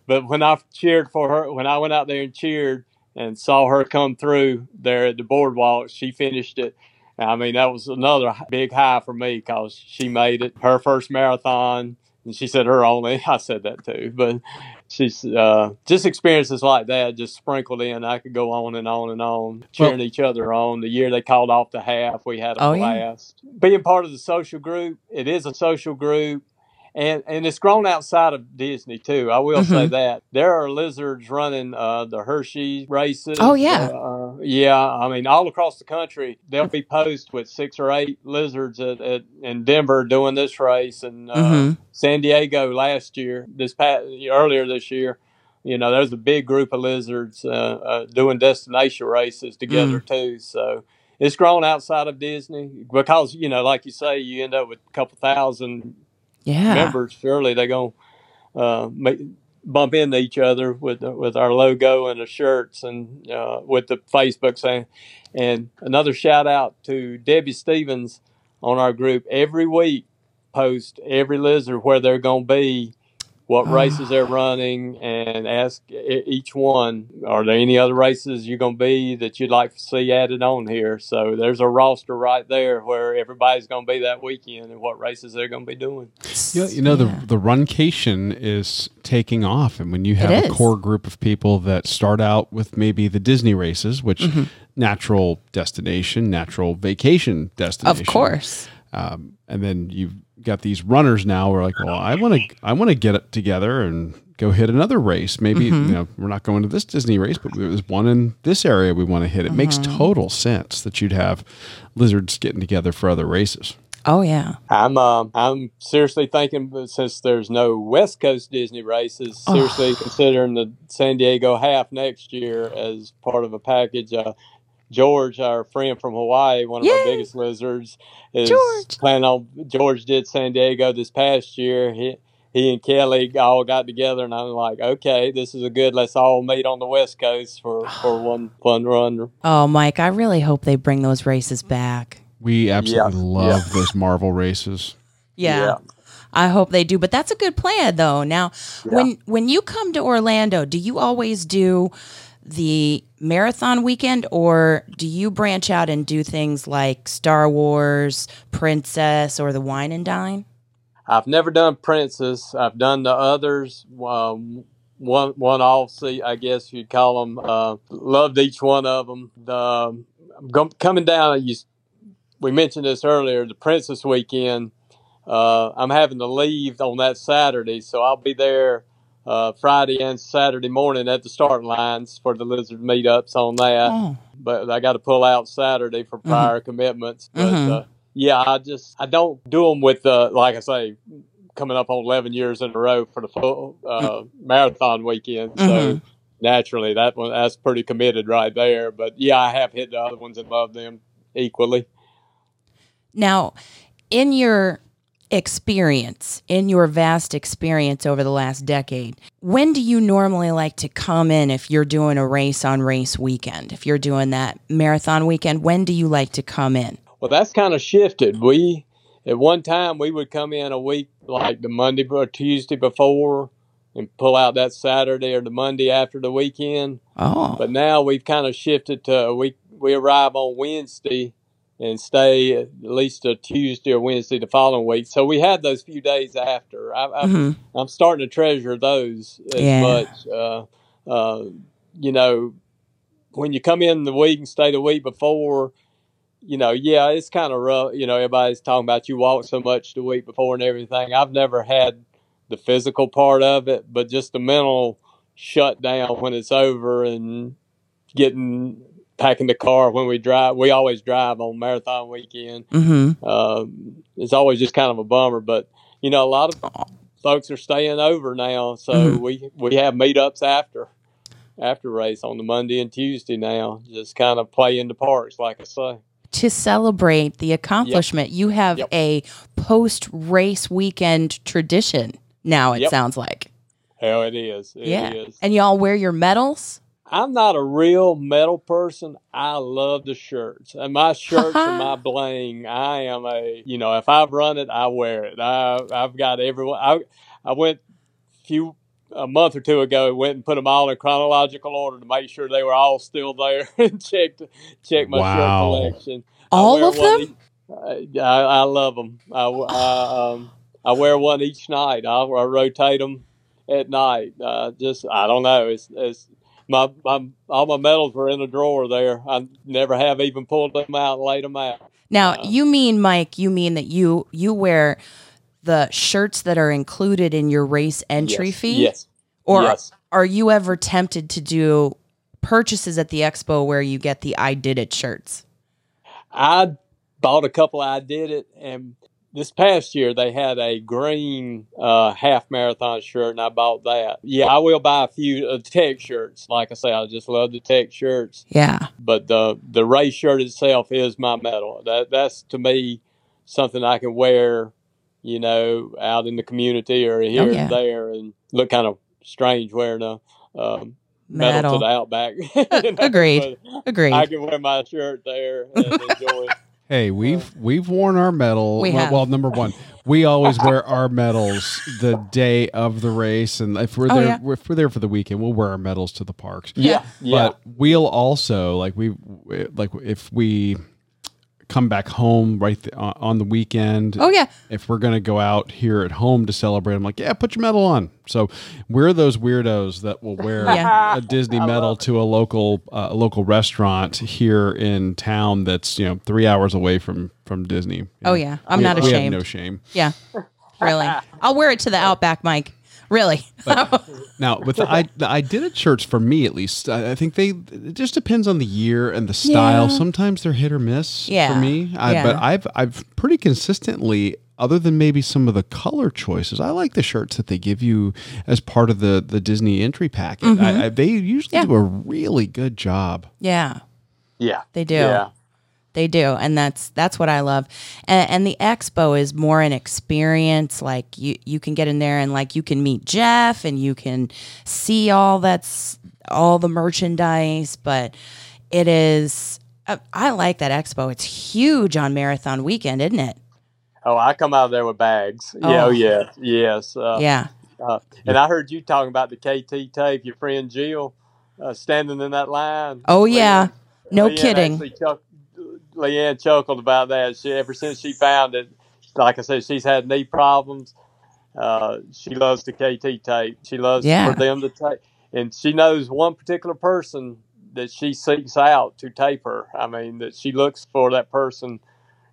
But when I cheered for her, when I went out there and cheered and saw her come through there at the boardwalk, she finished it. I mean, that was another big high for me because she made it her first marathon, and she said her only. I said that too, but she's uh, just experiences like that just sprinkled in. I could go on and on and on, cheering each other on. The year they called off the half, we had a Oh, yeah. blast. Being part of the social group, it is a social group, and and it's grown outside of Disney too. I will say Mhm. that there are lizards running uh, the Hershey races. Oh, yeah. uh, yeah. I mean, all across the country, there'll be posts with six or eight lizards at, at in Denver doing this race, and uh, Mhm. San Diego last year, this past earlier this year. You know, there's a big group of lizards uh, uh, doing destination races together Mm. too. So it's grown outside of Disney because you know, like you say, you end up with a couple thousand Yeah. members, surely they're going to uh, make, bump into each other with with our logo and the shirts and uh, with the Facebook saying. And another shout out to Debbie Stevens on our group every week. Post every lizard where they're going to be, what Ah. races they're running, and ask e- each one, are there any other races you're going to be that you'd like to see added on here? So there's a roster right there where everybody's going to be that weekend and what races they're going to be doing. You know, you know Yeah. the the runcation is taking off, and when you have a core group of people that start out with maybe the Disney races, which Mm-hmm. natural destination, natural vacation destination, Of course. um, and then you've got these runners now. Who are like, well, I want to, I want to get it together and go hit another race. Maybe Mm-hmm. you know we're not going to this Disney race, but there's one in this area we want to hit. It makes Mm-hmm. total sense that you'd have lizards getting together for other races. Oh yeah. I'm um, I'm seriously thinking since there's no West Coast Disney races, Oh. seriously considering the San Diego half next year as part of a package. Uh, George, our friend from Hawaii, one of our biggest lizards, is George. planning on. George did San Diego this past year. He he and Kelly all got together, and I'm like, okay, this is a good. Let's all meet on the West Coast for for one fun run. Oh, Mike, I really hope they bring those races back. We absolutely Yeah. love those Marvel races. Yeah. Yeah. I hope they do, but that's a good plan though. Now, when when you come to Orlando, do you always do the marathon weekend or do you branch out and do things like Star Wars, Princess or the Wine and Dine? I've never done Princess. I've done the others. Um, one one off See, I guess you'd call them. Uh, loved each one of them. The um, coming down, you, we mentioned this earlier. The Princess weekend. Uh, I'm having to leave on that Saturday, so I'll be there uh, Friday and Saturday morning at the starting lines for the Lizard meetups on that Oh. but I got to pull out Saturday for prior commitments. But Mhm. uh, yeah, I just I don't do them with uh, like I say, coming up on eleven years in a row for the full uh, marathon weekend. So Mhm. naturally, that one that's pretty committed right there. But yeah, I have hit the other ones and love them equally. Now, in your experience, in your vast experience over the last decade, when do you normally like to come in if you're doing a race on race weekend? If you're doing that marathon weekend, when do you like to come in? Well, that's kind of shifted. We at one time we would come in a week like the Monday or Tuesday before and pull out that Saturday or the Monday after the weekend. Oh. But now we've kind of shifted to we we arrive on Wednesday and stay at least a Tuesday or Wednesday the following week. So we had those few days after. I, I, Mhm. I'm starting to treasure those as Yeah. much. Uh, uh, you know, when you come in the week and stay the week before, you know, yeah, it's kind of rough. You know, everybody's talking about you walk so much the week before and everything. I've never had the physical part of it, but just the mental shutdown when it's over and getting packing the car when we drive. We always drive on marathon weekend. Mm-hmm. Um, it's always just kind of a bummer, but you know, a lot of folks are staying over now, so Mhm. we we have meetups after after race on the Monday and Tuesday now. Just kind of play in the parks, like I say. To celebrate the accomplishment, you have Yep. a post race weekend tradition now, it Yep. sounds like. Hell, it is. It yeah. is. And y'all wear your medals? I'm not a real medal person. I love the shirts. And my shirts and my bling, I am a, you know, if I've run it, I wear it. I, I've got everyone. I, I went few, a month or two ago, went and put them all in chronological order to make sure they were all still there and checked, checked my Wow. shirt collection. All of them? each- I, I, I love them. I, I, um, I wear one each night. I, I rotate them at night. Uh, just, I don't know. It's, it's, my, my all my medals were in a drawer there. I never have even pulled them out and laid them out. Now, Uh, you mean, Mike, you mean that you you wear the shirts that are included in your race entry yes. fee? Yes. Or yes. are you ever tempted to do purchases at the expo where you get the I did it shirts? I bought a couple. I did it, and this past year they had a green uh, half marathon shirt, and I bought that. Yeah, I will buy a few uh, tech shirts. Like I say, I just love the tech shirts. Yeah. But the the race shirt itself is my medal. That that's to me something I can wear, you know, out in the community or here Oh, yeah. and there, and look kind of strange wearing a. Um, Medal. to the outback. you know, Agreed. but Agreed. I can wear my shirt there and enjoy it. Hey, we've we've worn our medal. We well, have. well, number one, we always wear our medals the day of the race, and if we're Oh, there, yeah. if we're there for the weekend, we'll wear our medals to the parks. Yeah, yeah. But we'll also like we like if we come back home right th- on on the weekend. oh yeah. If we're gonna go out here at home to celebrate, I'm like, yeah, put your medal on. So we're those weirdos that will wear Yeah. a Disney medal to a local uh, a local restaurant here in town that's you know three hours away from from Disney. You Oh know, yeah. I'm we- not we have ashamed. no shame. Yeah. Really. I'll wear it to the Outback, Mike. Really. Now, with the I, the I did it shirts for me at least. I, I think they it just depends on the year and the style. Yeah. Sometimes they're hit or miss Yeah. for me. I, Yeah. But I've I've pretty consistently, other than maybe some of the color choices, I like the shirts that they give you as part of the the Disney entry packet. I, I, they usually Mm-hmm. Yeah. do a really good job. yeah. yeah. They do. Yeah. They do, and that's that's what I love. And, and the expo is more an experience. Like you, you can get in there and like you can meet Jeff, and you can see all that's all the merchandise. But it is, uh, I like that expo. It's huge on marathon weekend, isn't it? Oh, I come out of there with bags. Oh. Yeah, oh, yeah, yes. Uh, yeah. uh, and I heard you talking about the KT tape. Your friend Jill uh, standing in that line. Oh yeah. No kidding. actually chuck- Leanne chuckled about that. She ever since she found it, like I said, she's had knee problems. Uh, she loves the KT tape. She loves Yeah. for them to tape, and she knows one particular person that she seeks out to tape her. I mean, that she looks for that person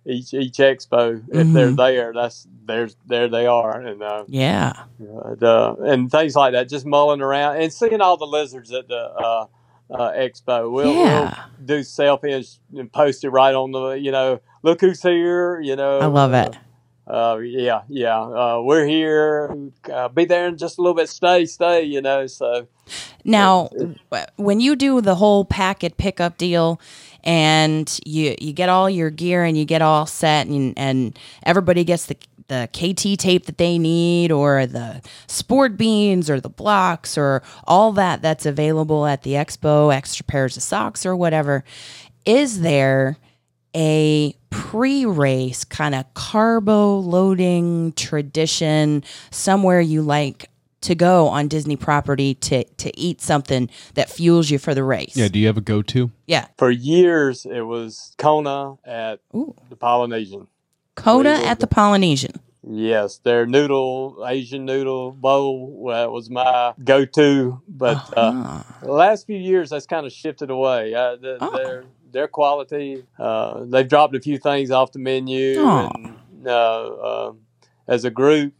each each expo. If they're Mhm. there, that's there's there they are, and uh, Yeah. uh, the, and things like that. Just mulling around and seeing all the lizards at the uh, expo. We'll, Yeah. we'll do selfies and post it right on the. You know, look who's here. You know, I love it. Uh, yeah, yeah. Uh, we're here. Uh, be there in just a little bit. Stay, stay. You know. So Now, when you do the whole packet pickup deal and you you get all your gear and you get all set and and everybody gets the the KT tape that they need or the sport beans or the blocks or all that that's available at the expo, extra pairs of socks or whatever, is there a pre-race kind of carbo loading tradition somewhere you like to go on Disney property to to eat something that fuels you for the race. Yeah. Do you have a go to? Yeah. for years it was Kona at Ooh. the Polynesian. Kona Label. at the Polynesian. Yes, their noodle, Asian noodle bowl, that was my go-to. But uh, Ah. the last few years, that's kind of shifted away. Uh, the, Oh. Their quality, uh, they've dropped a few things off the menu, and uh, um as a group,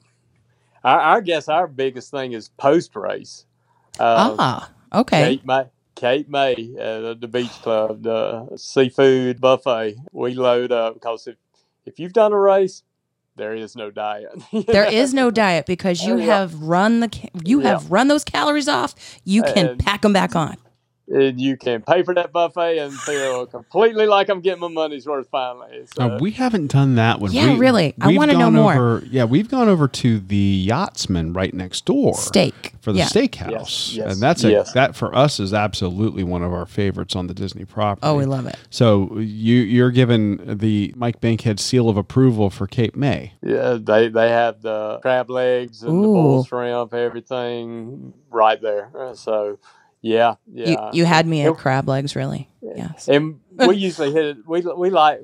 I, I guess our biggest thing is post-race. Uh, ah. Okay. Cape May, Cape May at the Beach Club, the seafood buffet. We load up because if if you've done a race, there is no diet. There is no diet because you Oh, yeah. have run the you Yeah. have run those calories off. You can And- pack them back on. And you can pay for that buffet and feel completely like I'm getting my money's worth finally. So, Uh, we haven't done that one. Yeah, We- really. I wanna know more. Over, yeah, we've gone over to the Yachtsman right next door. Steak. for the yeah. steakhouse, Yes, yes, and that's a, yes. that for us is absolutely one of our favorites on the Disney property. Oh, we love it. So you you're given the Mike Bankhead seal of approval for Cape May. yeah, they they have the crab legs and the Ooh. bull shrimp, everything right there. So yeah, yeah. You you had me at It- crab legs, really. Yes. and we usually hit it. We we like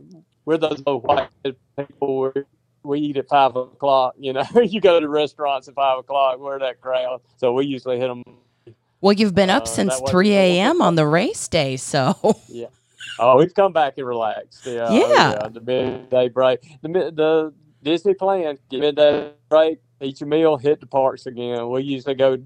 we're those little white people. Where we eat at five o'clock. You know, you go to restaurants at five o'clock. We're that crowd, so we usually hit them. Well, you've been up Uh, since 3 a.m. on the race day, so yeah. Oh, we've come back and relaxed. Yeah, Yeah. The midday break. The the Disneyland, get midday break, eat your meal, hit the parks again. We usually go,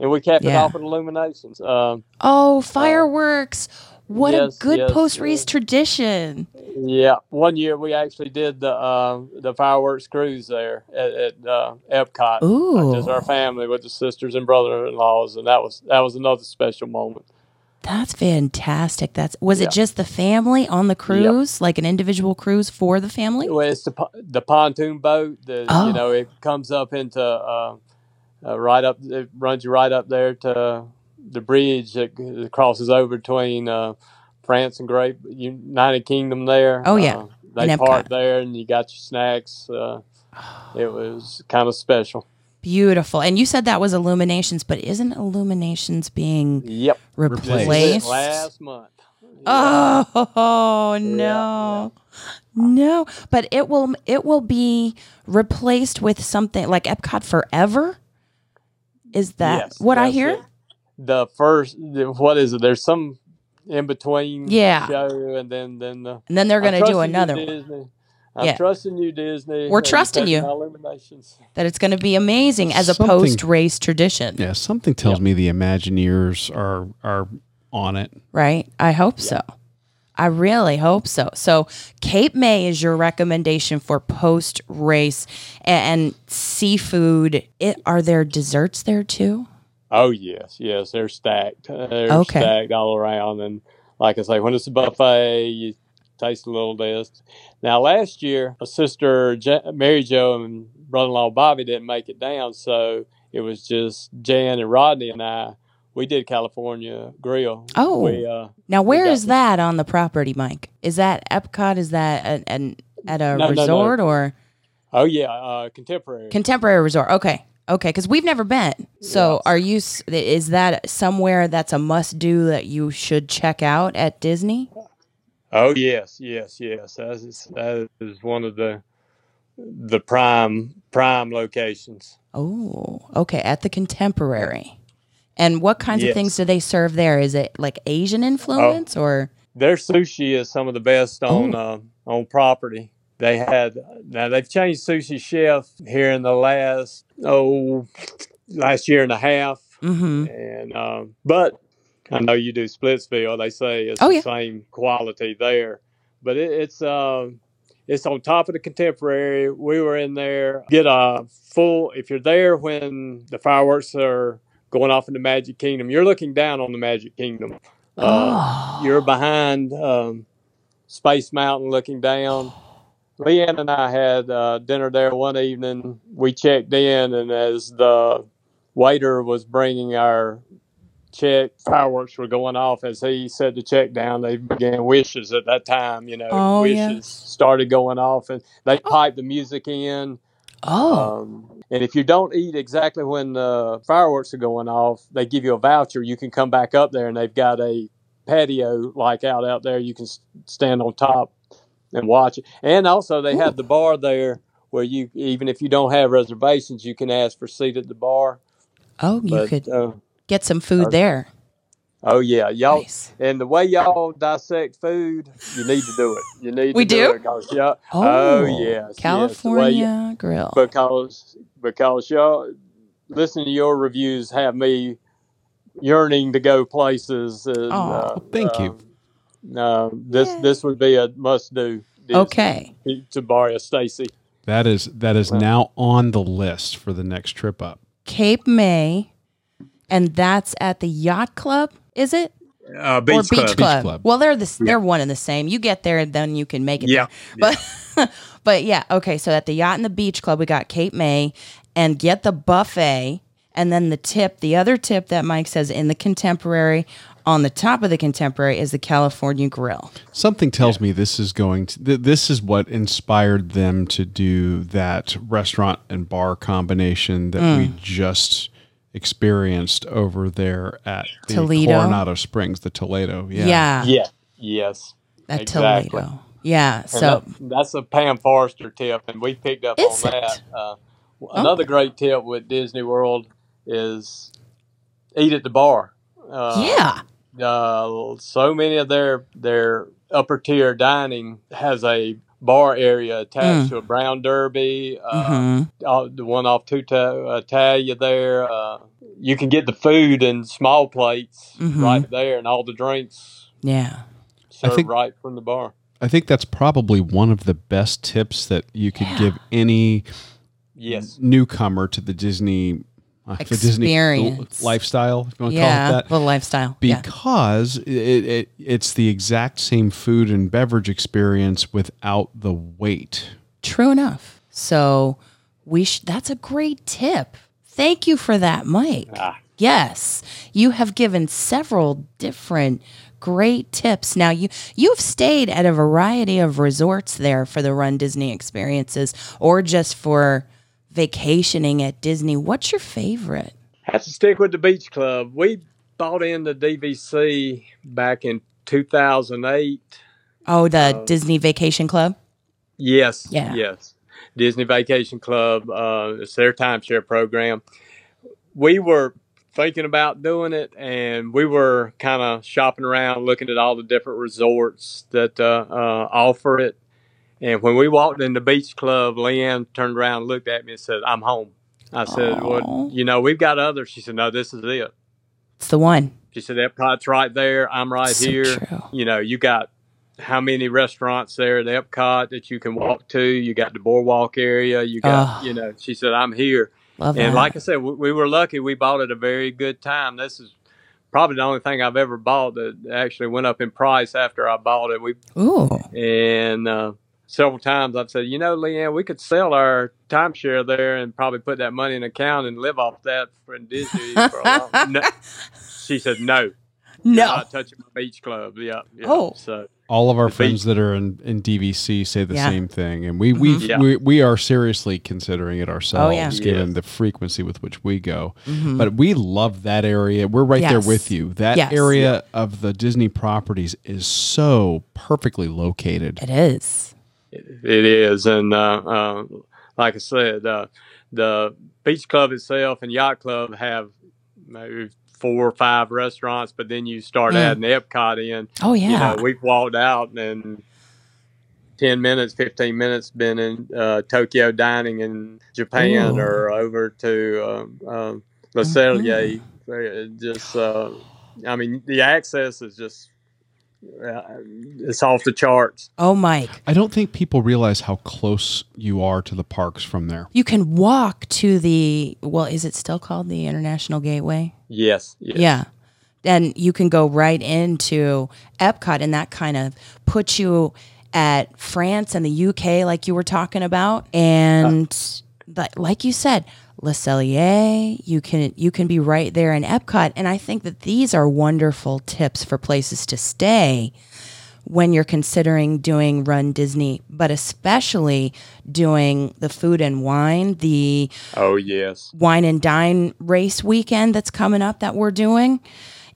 and we cap it Yeah. off with illuminations. Um, Oh, fireworks. What yes, a good yes, post race yes. tradition. yeah, one year we actually did the uh, the fireworks cruise there at, at uh, Epcot. Ooh. Just our family with the sisters and brother-in-laws, and that was that was another special moment. That's fantastic. That's was Yeah. it just the family on the cruise, like an individual cruise for the family? Well, it's the the pontoon boat. The, Oh. You know, it comes up into uh, uh, right up. It runs you right up there to the bridge that, crosses over between uh, France and Great United Kingdom. There. Oh, yeah. Uh, they park there, and you got your snacks. Uh, it was kind of special. Beautiful. And you said that was Illuminations, but isn't Illuminations being Yep. replaced? This last month. Oh no. No, but it will it will be replaced with something like Epcot Forever. Is that Yes, what I hear? it. The first, what is it? There's some in between Yeah. show, and then then the And then they're going to do trusting you, another one. Disney. I'm Yeah. trusting you, Disney. We're trusting you. That it's going to be amazing as a post race tradition, Yeah, something tells Yep. me the Imagineers are are on it. right? I hope so. I really hope so. So, Cape May is your recommendation for post race and seafood. It are there desserts there too? Oh yes, yes, they're stacked. They're Okay. stacked all around, and like I say, when it's a buffet, you taste a little this. Now, last year, a sister Mary Jo and brother-in-law Bobby didn't make it down, so it was just Jan and Rodney and I. We did California Grill. Oh. we, uh, Now, where is that on the property, Mike? Is that Epcot? Is that an, an at a No, no, no. resort or oh yeah, uh, contemporary. contemporary resort? Okay, okay, because we've never been. So, Yes. are you? Is that somewhere that's a must do that you should check out at Disney? Oh yes, yes, yes. That is that is one of the the prime prime locations. Oh, okay, at the contemporary. And what kinds of things do they serve there? Is it like Asian influence or? Their sushi is some of the best on Oh. uh, on property. They had now they've changed sushi chef here in the last oh last year and a half, Mm-hmm. and um, but I know you do Splitsville. They say it's Oh, the yeah. same quality there, but it, it's um it's on top of the contemporary. We were in there get a full. If you're there when the fireworks are going off in the Magic Kingdom, you're looking down on the Magic Kingdom. Uh, oh, you're behind um, Space Mountain looking down. Leanne and I had uh, dinner there one evening. We checked in, and as the waiter was bringing our check, fireworks were going off. As he said the check down, they began wishes at that time. You know, Oh, wishes started going off, and they piped the music in. oh, Um, and if you don't eat exactly when the fireworks are going off, they give you a voucher. You can come back up there, and they've got a patio like out out there. You can stand on top and watch it. And also, they have the bar there where you even if you don't have reservations, you can ask for seat at the bar. oh, you But could uh, get some food uh, there. oh yeah, y'all. Nice. And the way y'all dissect food, you need to do it. You need We to do? it 'cause y'all, Oh, yes, yes, California you- Grill. because because y'all listening to your reviews have me yearning to go places. And, Aw, uh, thank you. um, uh, this Yeah. this would be a must do. Okay. To borrow Stacy. That is that is Wow. now on the list for the next trip up. Cape May, and that's at the Yacht Club, is it? Uh, or Beach Club. Club. Well, they're the they're one and the same. You get there, and then you can make it. Yeah, there. But but yeah, okay. So at the Yacht and the Beach Club, we got Cape May, and get the buffet, and then the tip. The other tip that Mike says in the Contemporary, on the top of the Contemporary, is the California Grill. Something tells me this is going to th- this is what inspired them to do that restaurant and bar combination that we just experienced over there at the Toledo? Coronado Springs, the Toledo. Yeah. Yeah, yeah, yes. at exactly. Toledo. Yeah. And So that- that's a Pam Forrester tip, and we picked up Is on it? that. Uh, another great tip with Disney World is eat at the bar. Uh, yeah. uh, so many of their their upper tier dining has a bar area attached Mm. to a brown derby. Uh, Mhm. uh, the one off Tutto Italia there. Uh, you can get the food in small plates Mhm. right there, and all the drinks Yeah. served think- right from the bar. I think that's probably one of the best tips that you could give any Yes. newcomer to the Disney the Disney Experience. l- lifestyle. If you want to Yeah. call it that. The lifestyle. yeah. because it, it it's the exact same food and beverage experience without the wait. True enough. So we sh- that's a great tip. Thank you for that, Mike. Ah. Yes, you have given several different great tips. Now you you've stayed at a variety of resorts there for the Run Disney experiences or just for vacationing at Disney. What's your favorite? Have to stick with the beach club. We bought in the DVC back in 2008. Oh, the Uh, Disney Vacation Club? Yes. Yeah. Yes. Disney Vacation Club. Uh, it's their timeshare program. We were thinking about doing it, and we were kind of shopping around, looking at all the different resorts that uh, uh, offer it. And when we walked in the beach club, Leanne turned around, and looked at me, and said, "I'm home." I said, Aw. "Well, you know, we've got others." She said, "No, this is it." It's the one. She said, Epcot's right there. I'm right So here. true. You know, you got how many restaurants there at Epcot that you can walk to? You got the boardwalk area. You got, Oh. you know, she said, I'm here. Love And that. like I said, we, we were lucky. We bought at a very good time. This is probably the only thing I've ever bought that actually went up in price after I bought it. We Ooh. and uh, several times I've said, you know, Leanne, we could sell our timeshare there and probably put that money in an account and live off that for Disney for a long. No. She said, no. No. not touching my beach club. Yeah. yeah. Oh. So All of our The beach- friends that are in, in DVC say the Yeah. same thing, and we we, Yeah. we we are seriously considering it ourselves, Oh, yeah. given Yes. the frequency with which we go. Mhm. But we love that area. We're right there with you. That Yes. area of the Disney properties is so perfectly located. It is. It, is. And uh, uh, like I said, uh, the beach club itself and yacht club have maybe four or five restaurants, but then you start Mm. adding Epcot in. Oh yeah. You know, we've walked out and 10 minutes, 15 minutes been in uh, Tokyo dining in Japan Ooh. or over to um, um, Le Mm-hmm. Uh, Just, uh, I mean, the access is just, uh, it's off the charts. oh Mike. I don't think people realize how close you are to the parks from there. You can walk to the well, is it still called the International Gateway? Yes. yes. Yeah. And you can go right into Epcot and that kind of puts you at France and the UK like you were talking about. And but like you said, Le Cellier, you can you can be right there in Epcot. And I think that these are wonderful tips for places to stay when you're considering doing Run Disney, but especially doing the food and wine, the Oh, yes. wine and dine race weekend that's coming up that we're doing.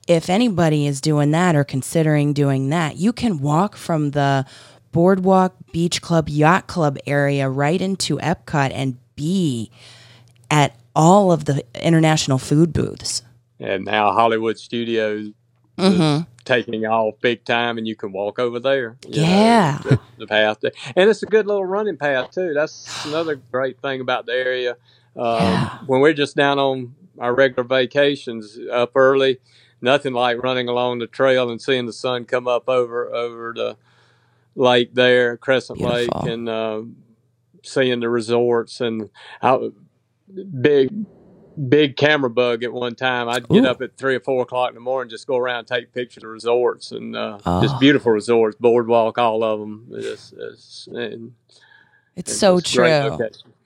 If anybody is doing that or considering doing that, you can walk from the Boardwalk Beach Club Yacht Club area right into Epcot and be at all of the international food booths. And now Hollywood Studios Mm-hmm. is taking off big time, and you can walk over there. you know, Yeah. the, the path, there. and it's a good little running path too. That's another great thing about the area. Um, Yeah. When we're just down on our regular vacations, up early, nothing like running along the trail and seeing the sun come up over over the lake there, Crescent Lake, and uh, seeing the resorts and out big big camera bug at one time. I'd get Ooh. up at three or four o'clock in the morning, just go around, and take pictures of resorts and uh, Oh. just beautiful resorts, boardwalk, all of them. It's, it's, and It's it's so true.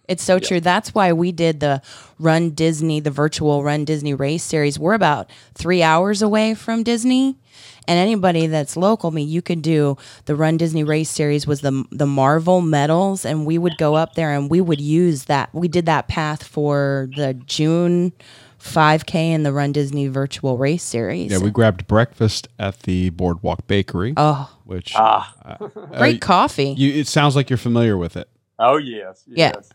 It's so true. That's why we did the Run Disney, the virtual Run Disney race series. We're about three hours away from Disney. And anybody that's local, I mean, you could do the Run Disney race series was the the Marvel medals, and we would go up there and we would use that. We did that path for the June 5K and the Run Disney virtual race series. Yeah, we grabbed breakfast at the Boardwalk Bakery, oh, which Ah, uh, great uh, coffee. You, it sounds like you're familiar with it. oh yes, Yeah. yes.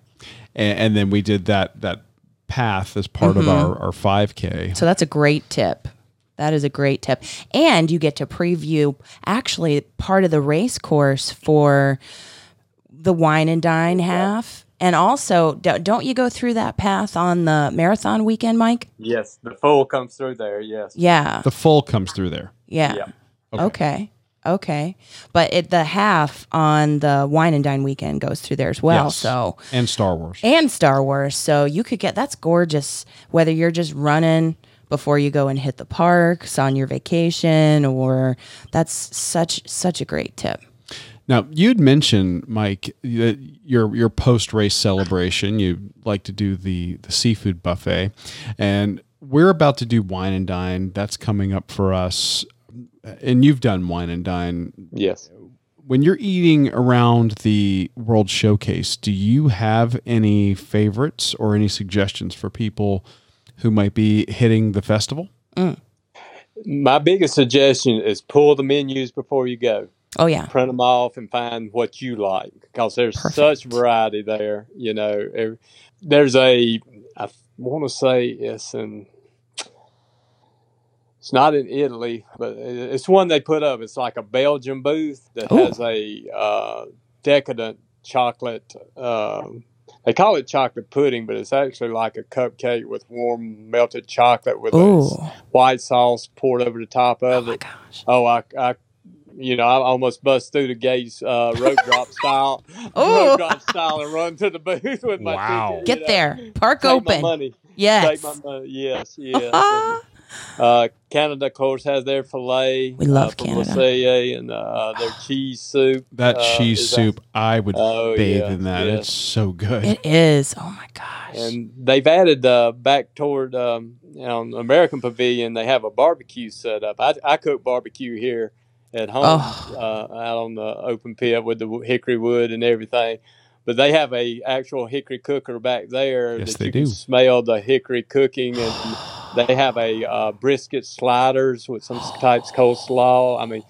and, and then we did that that path as part of our our 5k So that's a great tip. That is a great tip. And you get to preview actually part of the race course for the wine and dine half. And also, do- don't you go through that path on the marathon weekend, Mike? Yes, the full comes through there. Yes. Yeah. The full comes through there. Yeah. Yeah. Okay. Okay. Okay. But it, the half on the wine and dine weekend goes through there as well. Yes. So, And Star Wars. and Star Wars. So you could get that's gorgeous whether you're just running before you go and hit the parks on your vacation or that's such such a great tip. Now, you'd mentioned, Mike, that your your post race celebration, you like to do the the seafood buffet, and we're about to do wine and dine. That's coming up for us, and you've done wine and dine. Yes. When you're eating around the World Showcase, do you have any favorites or any suggestions for people who might be hitting the festival? My biggest suggestion is pull the menus before you go. Oh yeah. print them off and find what you like because there's Perfect. such variety there. You know, there's a I want to say it's in it's not in Italy, but it's one they put up. It's like a Belgian booth that Ooh. has a uh, decadent chocolate. Um, they call it chocolate pudding, but it's actually like a cupcake with warm melted chocolate with a white sauce poured over the top Oh of my it. gosh. Oh, I, I, you know, I almost bust through the gates, uh, rope drop style, Oh. rope drop style, and run to the booth with my Wow. ticket. Get know. there. Park Take open. my money. Yes. Take my money. Yes, yes. And, uh, Canada, of course, has their filet. We love uh, Canada. Marseille and uh, their cheese soup. That uh, cheese is that- soup, I would Oh, bathe yeah, in that. yeah. It's so good. It is. Oh my gosh. And they've added uh, back toward um, on American Pavilion. They have a barbecue set up. I, I cook barbecue here at home Oh. uh, out on the open pit with the hickory wood and everything. But they have a actual hickory cooker back there Yes, that they you do. can smell the hickory cooking, and they have a uh, brisket sliders with some types coleslaw. I mean,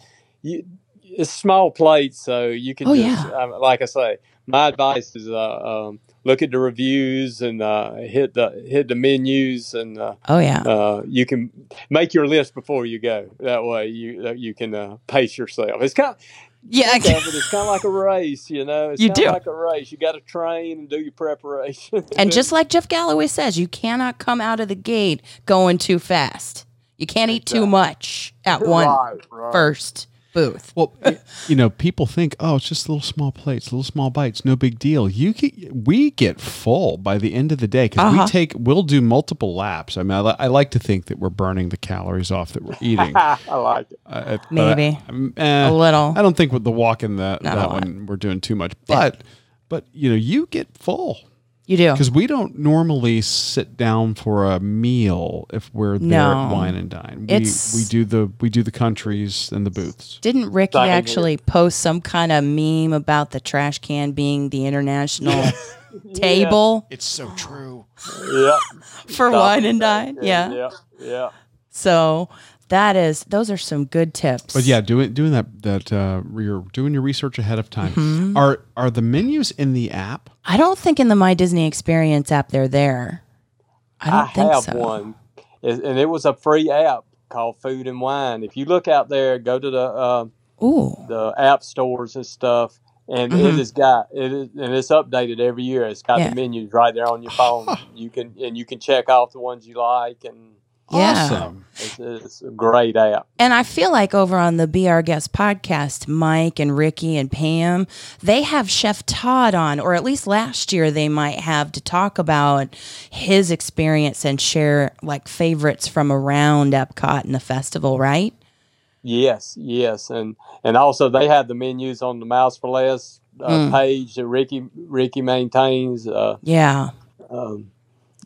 you, it's small plates, so you can Oh, just yeah. um, like I say. My advice is uh, um, look at the reviews and uh, hit the hit the menus, and uh, oh yeah. uh, you can make your list before you go. That way, you uh, you can uh, pace yourself. It's kind of, Yeah. Think of it, it's kind of like a race, you know. It's You do. like a race. You got to train and do your preparation. And just like Jeff Galloway says, you cannot come out of the gate going too fast. You can't eat too much at one Right, right. first booth. Well, you know, people think, oh, it's just little small plates, little small bites, no big deal. You get, we get full by the end of the day because Uh-huh. we take, we'll do multiple laps. I mean, I, li- I like to think that we're burning the calories off that we're eating. I like it. Uh, Maybe. I, I'm, eh, A little. I don't think with the walk in that Not that one we're doing too much, but but you know, you get full You do. because we don't normally sit down for a meal if we're there at wine and dine. We It's- we do the we do the countries and the booths. Didn't Rikki Same here. actually post some kind of meme about the trash can being the international table It's so true. Yeah. for wine and dine? Yeah. Yeah. Yeah. So that is those are some good tips. But yeah, doing doing that that uh, you're doing your research ahead of time. Mm-hmm. Are are the menus in the app? I don't think in the My Disney Experience app they're there. I don't think have so. one, and it was a free app called Food and Wine. If you look out there, go to the uh, Ooh. the app stores and stuff, and Mhm. it has got it is, and it's updated every year. It's got Yeah. the menus right there on your phone. you can and you can check off the ones you like, and Yeah. Awesome. it's, it's a great app. And I feel like over on the Be Our Guest podcast, Mike and Rikki and Pam, they have Chef Todd on, or at least last year they might have to talk about his experience and share like favorites from around Epcot and the festival, right? Yes, yes, and and also they have the menus on the Mouse for Less uh, Mm. page that Rikki Rikki maintains. Uh, Yeah. um,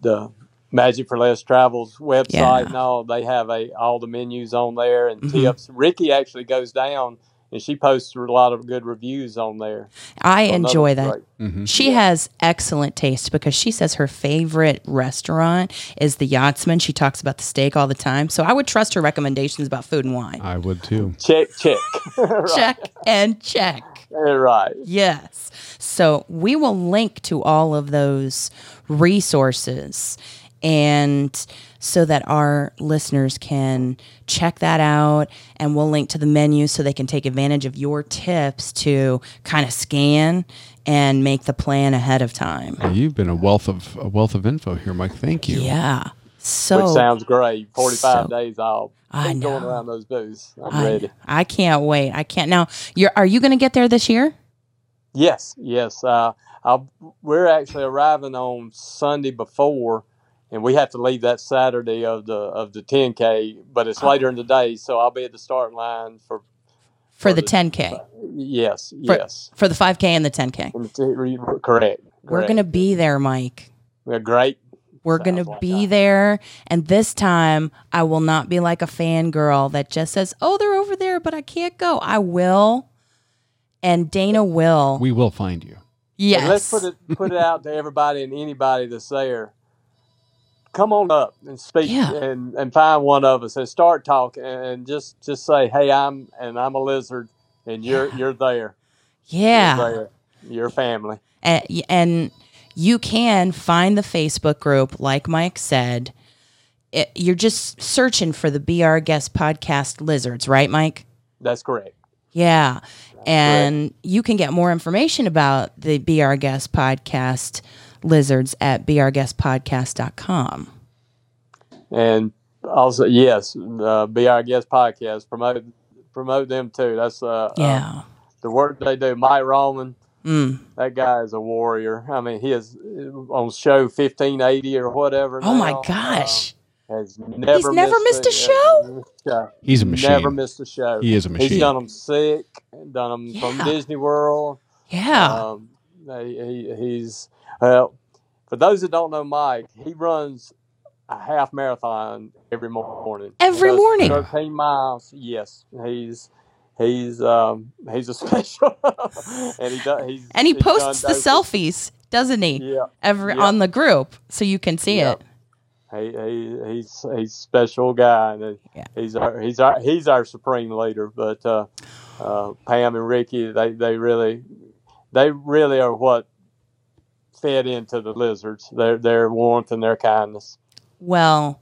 the Magic for Less Travels website Yeah. and all. They have a all the menus on there and Mhm. tips. Rikki actually goes down and she posts a lot of good reviews on there. I So enjoy that. great- hmm She has excellent taste because she says her favorite restaurant is the Yachtsman. She talks about the steak all the time. So I would trust her recommendations about food and wine. I would too. Check, check. right. Check and check. right. Yes. So we will link to all of those resources and so that our listeners can check that out and we'll link to the menu so they can take advantage of your tips to kind of scan and make the plan ahead of time. You've been a wealth of a wealth of info here, Mike. Thank you. Yeah. So Which sounds great. 45 so- days I'll I be going around those booths. I'm I, ready. I can't wait. I can't now. You're are you going to get there this year? Yes, yes. Uh, I'll, we're actually arriving on Sunday before, and we have to leave that Saturday of the of the 10K, but it's later in the day, so I'll be at the starting line for. For For the the- 10K, Yes, For- yes. for the 5K and the 10K. Correct. correct. We're going to be there, Mike. We're great. We're going to like be that. there. And this time, I will not be like a fangirl that just says, oh, they're over there, but I can't go. I will. And Dana will. We will find you. yes. And let's put it put it out to everybody and anybody that's there. Come on up and speak Yeah. and, and find one of us and start talking and just just say, Hey, I'm and I'm a lizard and you're you're there. yeah. You're there. Your family. and, and you can find the Facebook group, like Mike said. It, you're just searching for the Be Our Guest podcast lizards, right, Mike? That's correct. Yeah. And you can get more information about the Be Our Guest podcast lizards at beourguestpodcast.com. And also yes, uh, be our guest podcast. Promote promote them too. That's uh, uh, Yeah. the work they do. Mike Roman, Mm. that guy is a warrior. I mean, he is on show fifteen eighty or whatever. Oh my now. Uh, gosh. has never never missed a show? show. He's a machine. Never missed a show. He is a machine. He's done them sick, done them Yeah. from Disney World. Yeah. Um, he, he, he's well. For those that don't know Mike, he runs a half marathon every morning. Every morning? thirteen miles. Yes, he's he's um he's a special, and he does. He's, and he posts the doses. selfies, doesn't he? Yeah, Every Yeah. on the group so you can see Yeah. it. he, he he's he's a special guy, and Yeah. he's our he's our he's our supreme leader. But uh, uh, Pam and Rikki, they they really they really are what fed into the lizards. Their their warmth and their kindness. Well,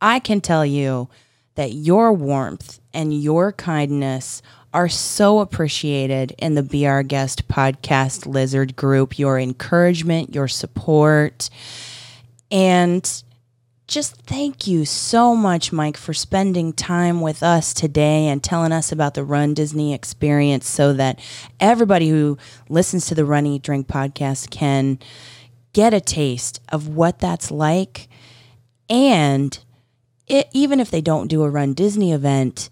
I can tell you that your warmth and your kindness are so appreciated in the Be Our Guest podcast lizard group. Your encouragement, your support, and just thank you so much, Mike, for spending time with us today and telling us about the Run Disney experience so that everybody who listens to the Run Eat Drink podcast can get a taste of what that's like. And it, even if they don't do a Run Disney event,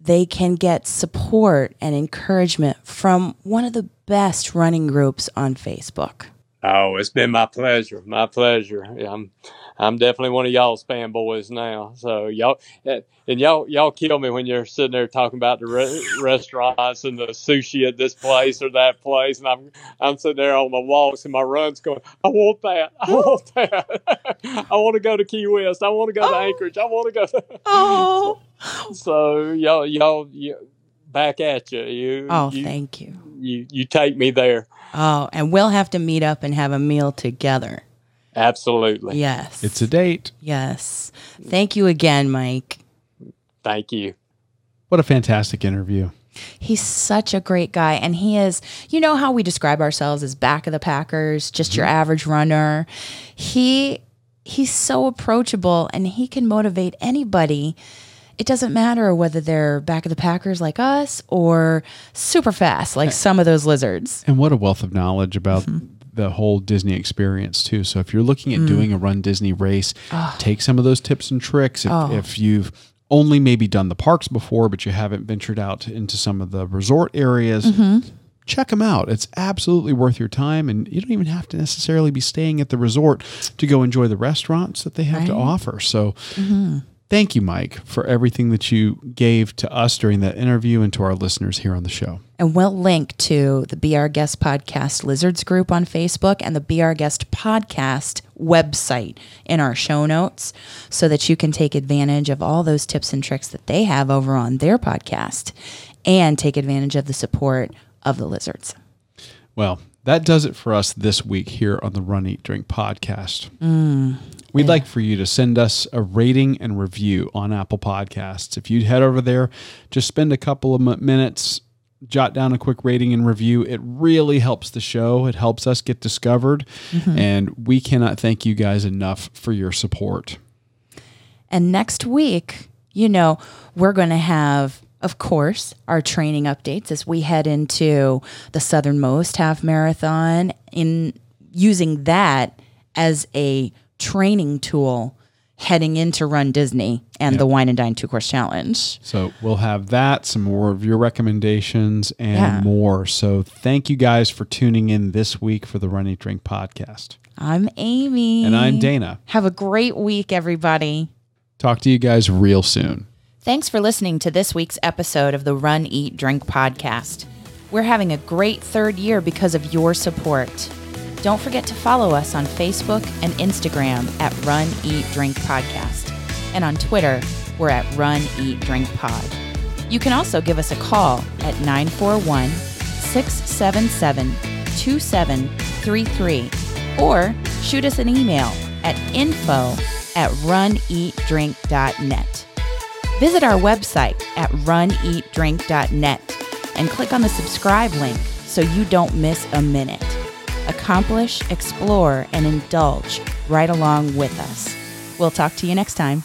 they can get support and encouragement from one of the best running groups on Facebook. Oh, it's been my pleasure. My pleasure. I'm I'm definitely one of y'all's fanboys now. So y'all eh, and y'all y'all kill me when you're sitting there talking about the re- restaurants and the sushi at this place or that place, and I'm I'm sitting there on my walks and my runs going, I want that. I oh. want that. I want to go to Key West. I want to go to oh. Anchorage. I want to go. To... Oh, So y'all y'all you, back at you. You oh, you, thank you. you you take me there. Oh, and we'll have to meet up and have a meal together. Absolutely. Yes. It's a date. yes. Thank you again, Mike. Thank you. What a fantastic interview. He's such a great guy. And he is, you know how we describe ourselves as back of the Packers, just your mm-hmm. average runner. He he's so approachable and he can motivate anybody. It doesn't matter whether they're back of the Packers like us or super fast like some of those lizards. And what a wealth of knowledge about mm-hmm. the whole Disney experience too. So if you're looking at mm. doing a Run Disney race, take some of those tips and tricks. If, Oh. if you've only maybe done the parks before, but you haven't ventured out into some of the resort areas, mm-hmm. check them out. It's absolutely worth your time, and you don't even have to necessarily be staying at the resort to go enjoy the restaurants that they have to offer. So. Mm-hmm. Thank you, Mike, for everything that you gave to us during that interview and to our listeners here on the show. And we'll link to the Be Our Guest Podcast Lizards group on Facebook and the Be Our Guest Podcast website in our show notes so that you can take advantage of all those tips and tricks that they have over on their podcast and take advantage of the support of the lizards. Well, that does it for us this week here on the Run Eat Drink podcast. Mm. We'd Yeah. like for you to send us a rating and review on Apple Podcasts. If you'd head over there, just spend a couple of minutes, jot down a quick rating and review. It really helps the show. It helps us get discovered. Mm-hmm. And we cannot thank you guys enough for your support. And next week, you know, we're going to have, of course, our training updates as we head into the Southernmost Half Marathon in using that as a training tool heading into Run Disney and the Wine and Dine Two Course Challenge. So we'll have that, some more of your recommendations, and Yeah. more. So thank you guys for tuning in this week for the Run Eat Drink podcast. I'm Amy. And I'm Dana. Have a great week, everybody. Talk to you guys real soon. Thanks for listening to this week's episode of the Run, Eat, Drink podcast. We're having a great third year because of your support. Don't forget to follow us on Facebook and Instagram at Run, Eat, Drink Podcast. And on Twitter, we're at Run, Eat, Drink Pod. You can also give us a call at 941 677 2733 or shoot us an email at info at runeatdrink.net. Visit our website at runeatdrink.net and click on the subscribe link so you don't miss a minute. Accomplish, explore, and indulge right along with us. We'll talk to you next time.